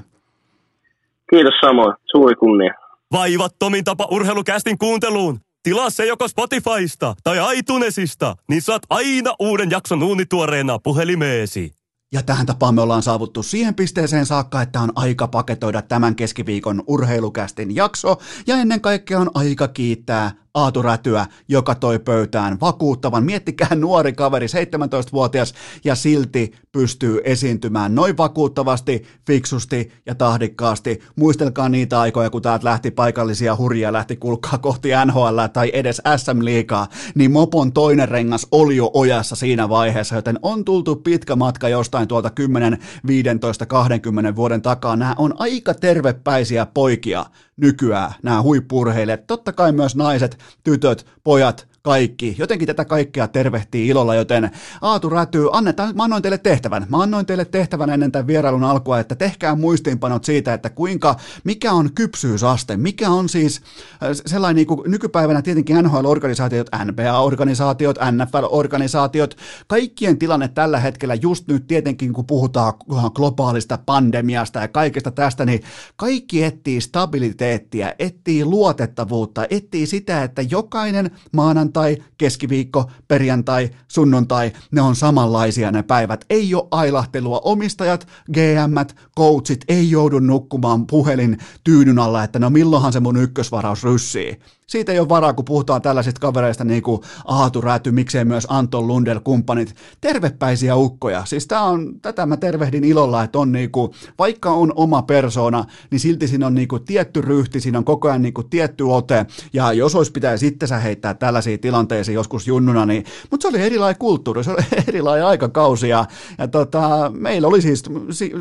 Kiitos samoin, suuri kunnia. Vaivattomin tapa urheilukästin kuunteluun. Tilaa se joko Spotifysta tai iTunesista, niin saat aina uuden jakson uunituoreena puhelimeesi. Ja tähän tapaan me ollaan saavuttu siihen pisteeseen saakka, että on aika paketoida tämän keskiviikon urheilukästin jakso, ja ennen kaikkea on aika kiittää Aatu Rätyä, joka toi pöytään vakuuttavan. Miettikää nuori kaveri, 17-vuotias, ja silti pystyy esiintymään noin vakuuttavasti, fiksusti ja tahdikkaasti. Muistelkaa niitä aikoja, kun täältä lähti paikallisia hurjia, lähti kulkaa kohti NHL tai edes SM-liikaa, niin Mopon toinen rengas oli jo ojassa siinä vaiheessa, joten on tultu pitkä matka jostain tuolta 10, 15, 20 vuoden takaa. Nämä on aika tervepäisiä poikia nykyään, nämä huippurheilijat. Totta kai myös naiset, tytöt, pojat, kaikki. Jotenkin tätä kaikkea tervehtii ilolla, joten Aatu Räty, annetaan, mä annoin teille tehtävän. Mä annoin teille tehtävän ennen tämän vierailun alkua, että tehkää muistiinpanot siitä, että kuinka, mikä on kypsyysaste, mikä on siis äh, sellainen niin kuin nykypäivänä tietenkin NHL-organisaatiot, NBA-organisaatiot, NFL-organisaatiot, kaikkien tilanne tällä hetkellä just nyt tietenkin, kun puhutaan globaalista pandemiasta ja kaikesta tästä, niin kaikki etsii stabiliteettia, etsii luotettavuutta, etsii sitä, että jokainen maanantai maanantai, keskiviikko, perjantai, sunnuntai, ne on samanlaisia ne päivät. Ei ole ailahtelua. Omistajat, GM, coachit ei joudu nukkumaan puhelin tyynyn alla, että no milloinhan se mun ykkösvaraus ryssii. Siitä ei ole varaa, kun puhutaan tällaisista kavereista niin kuin Aatu Räty, miksei myös Anton Lundell kumppanit. Tervepäisiä ukkoja. Siis tää on, tätä mä tervehdin ilolla, että on niin kuin, vaikka on oma persona, niin silti siinä on niin kuin tietty ryhti, siinä on koko ajan niin kuin tietty ote. Ja jos olisi pitäisi itsensä heittää tällaisia tilanteisiin joskus junnuna, niin, mutta se oli erilainen kulttuuri, se oli erilainen aikakausi. Ja, ja tota, meillä oli siis,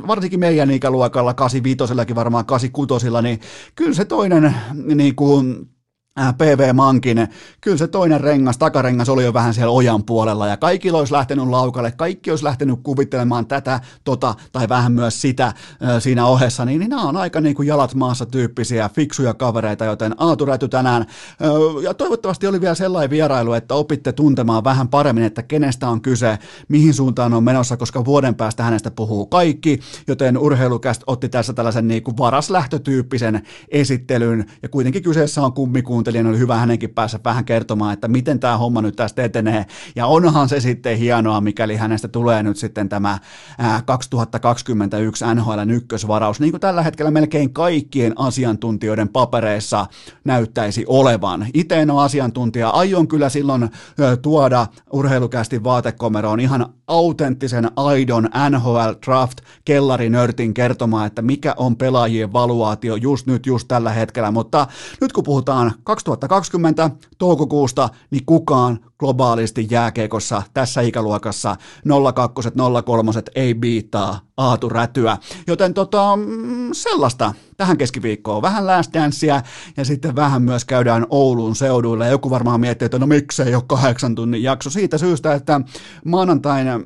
varsinkin meidän ikäluokalla, 85 varmaan 86, niin kyllä se toinen niin kuin, PV Mankin, kyllä se toinen rengas, takarengas oli jo vähän siellä ojan puolella ja kaikki olisi lähtenyt laukalle, kaikki olisi lähtenyt kuvittelemaan tätä, tota tai vähän myös sitä äh, siinä ohessa, niin, niin nämä on aika niin kuin jalat maassa tyyppisiä, fiksuja kavereita, joten Aatu Räty tänään. Äh, ja toivottavasti oli vielä sellainen vierailu, että opitte tuntemaan vähän paremmin, että kenestä on kyse, mihin suuntaan on menossa, koska vuoden päästä hänestä puhuu kaikki, joten urheilukästä otti tässä tällaisen niin kuin varaslähtötyyppisen esittelyn. Ja kuitenkin kyseessä on kummikuuntelija kuuntelijan oli hyvä hänenkin päässä vähän kertomaan, että miten tämä homma nyt tästä etenee. Ja onhan se sitten hienoa, mikäli hänestä tulee nyt sitten tämä 2021 NHL ykkösvaraus, niin kuin tällä hetkellä melkein kaikkien asiantuntijoiden papereissa näyttäisi olevan. Itse en ole asiantuntija, aion kyllä silloin tuoda urheilukästi vaatekomeroon ihan autenttisen, aidon NHL Draft kellarinörtin kertomaan, että mikä on pelaajien valuaatio just nyt, just tällä hetkellä, mutta nyt kun puhutaan 2020 toukokuusta, niin kukaan globaalisti jääkeikossa tässä ikäluokassa 02 03 ei biittaa Aatu Rätyä. Joten tota, mm, sellaista tähän keskiviikkoon. Vähän last dancea ja sitten vähän myös käydään Oulun seuduilla. Joku varmaan miettii, että no miksei ole kahdeksan tunnin jakso siitä syystä, että maanantaina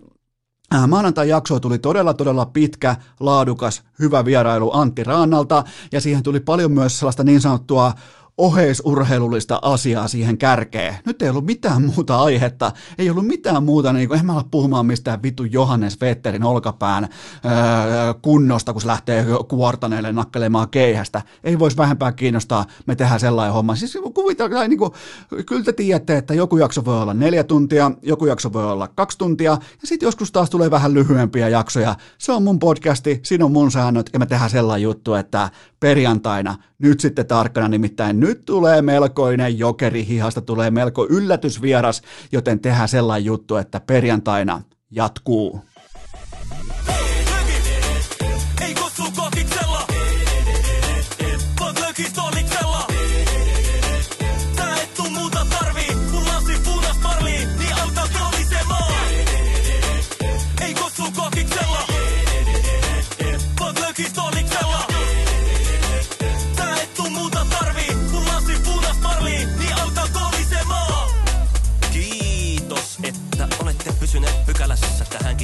äh, Maanantai jakso tuli todella, todella pitkä, laadukas, hyvä vierailu Antti Raannalta ja siihen tuli paljon myös sellaista niin sanottua oheisurheilullista asiaa siihen kärkeen. Nyt ei ollut mitään muuta aihetta, ei ollut mitään muuta, niin kuin, en mä ala puhumaan mistään vittu Johannes Vetterin olkapään öö, kunnosta, kun se lähtee kuortaneelle nakkelemaan keihästä. Ei voisi vähempää kiinnostaa, me tehdään sellainen homma. Siis kuvitellaan, niin kuin, kyllä te tiedätte, että joku jakso voi olla neljä tuntia, joku jakso voi olla kaksi tuntia, ja sitten joskus taas tulee vähän lyhyempiä jaksoja. Se on mun podcasti, siinä on mun säännöt, ja me tehdään sellainen juttu, että perjantaina, nyt sitten tarkkana nimittäin nyt tulee melkoinen jokeri hihasta, tulee melko yllätysvieras, joten tehdään sellainen juttu, että perjantaina jatkuu.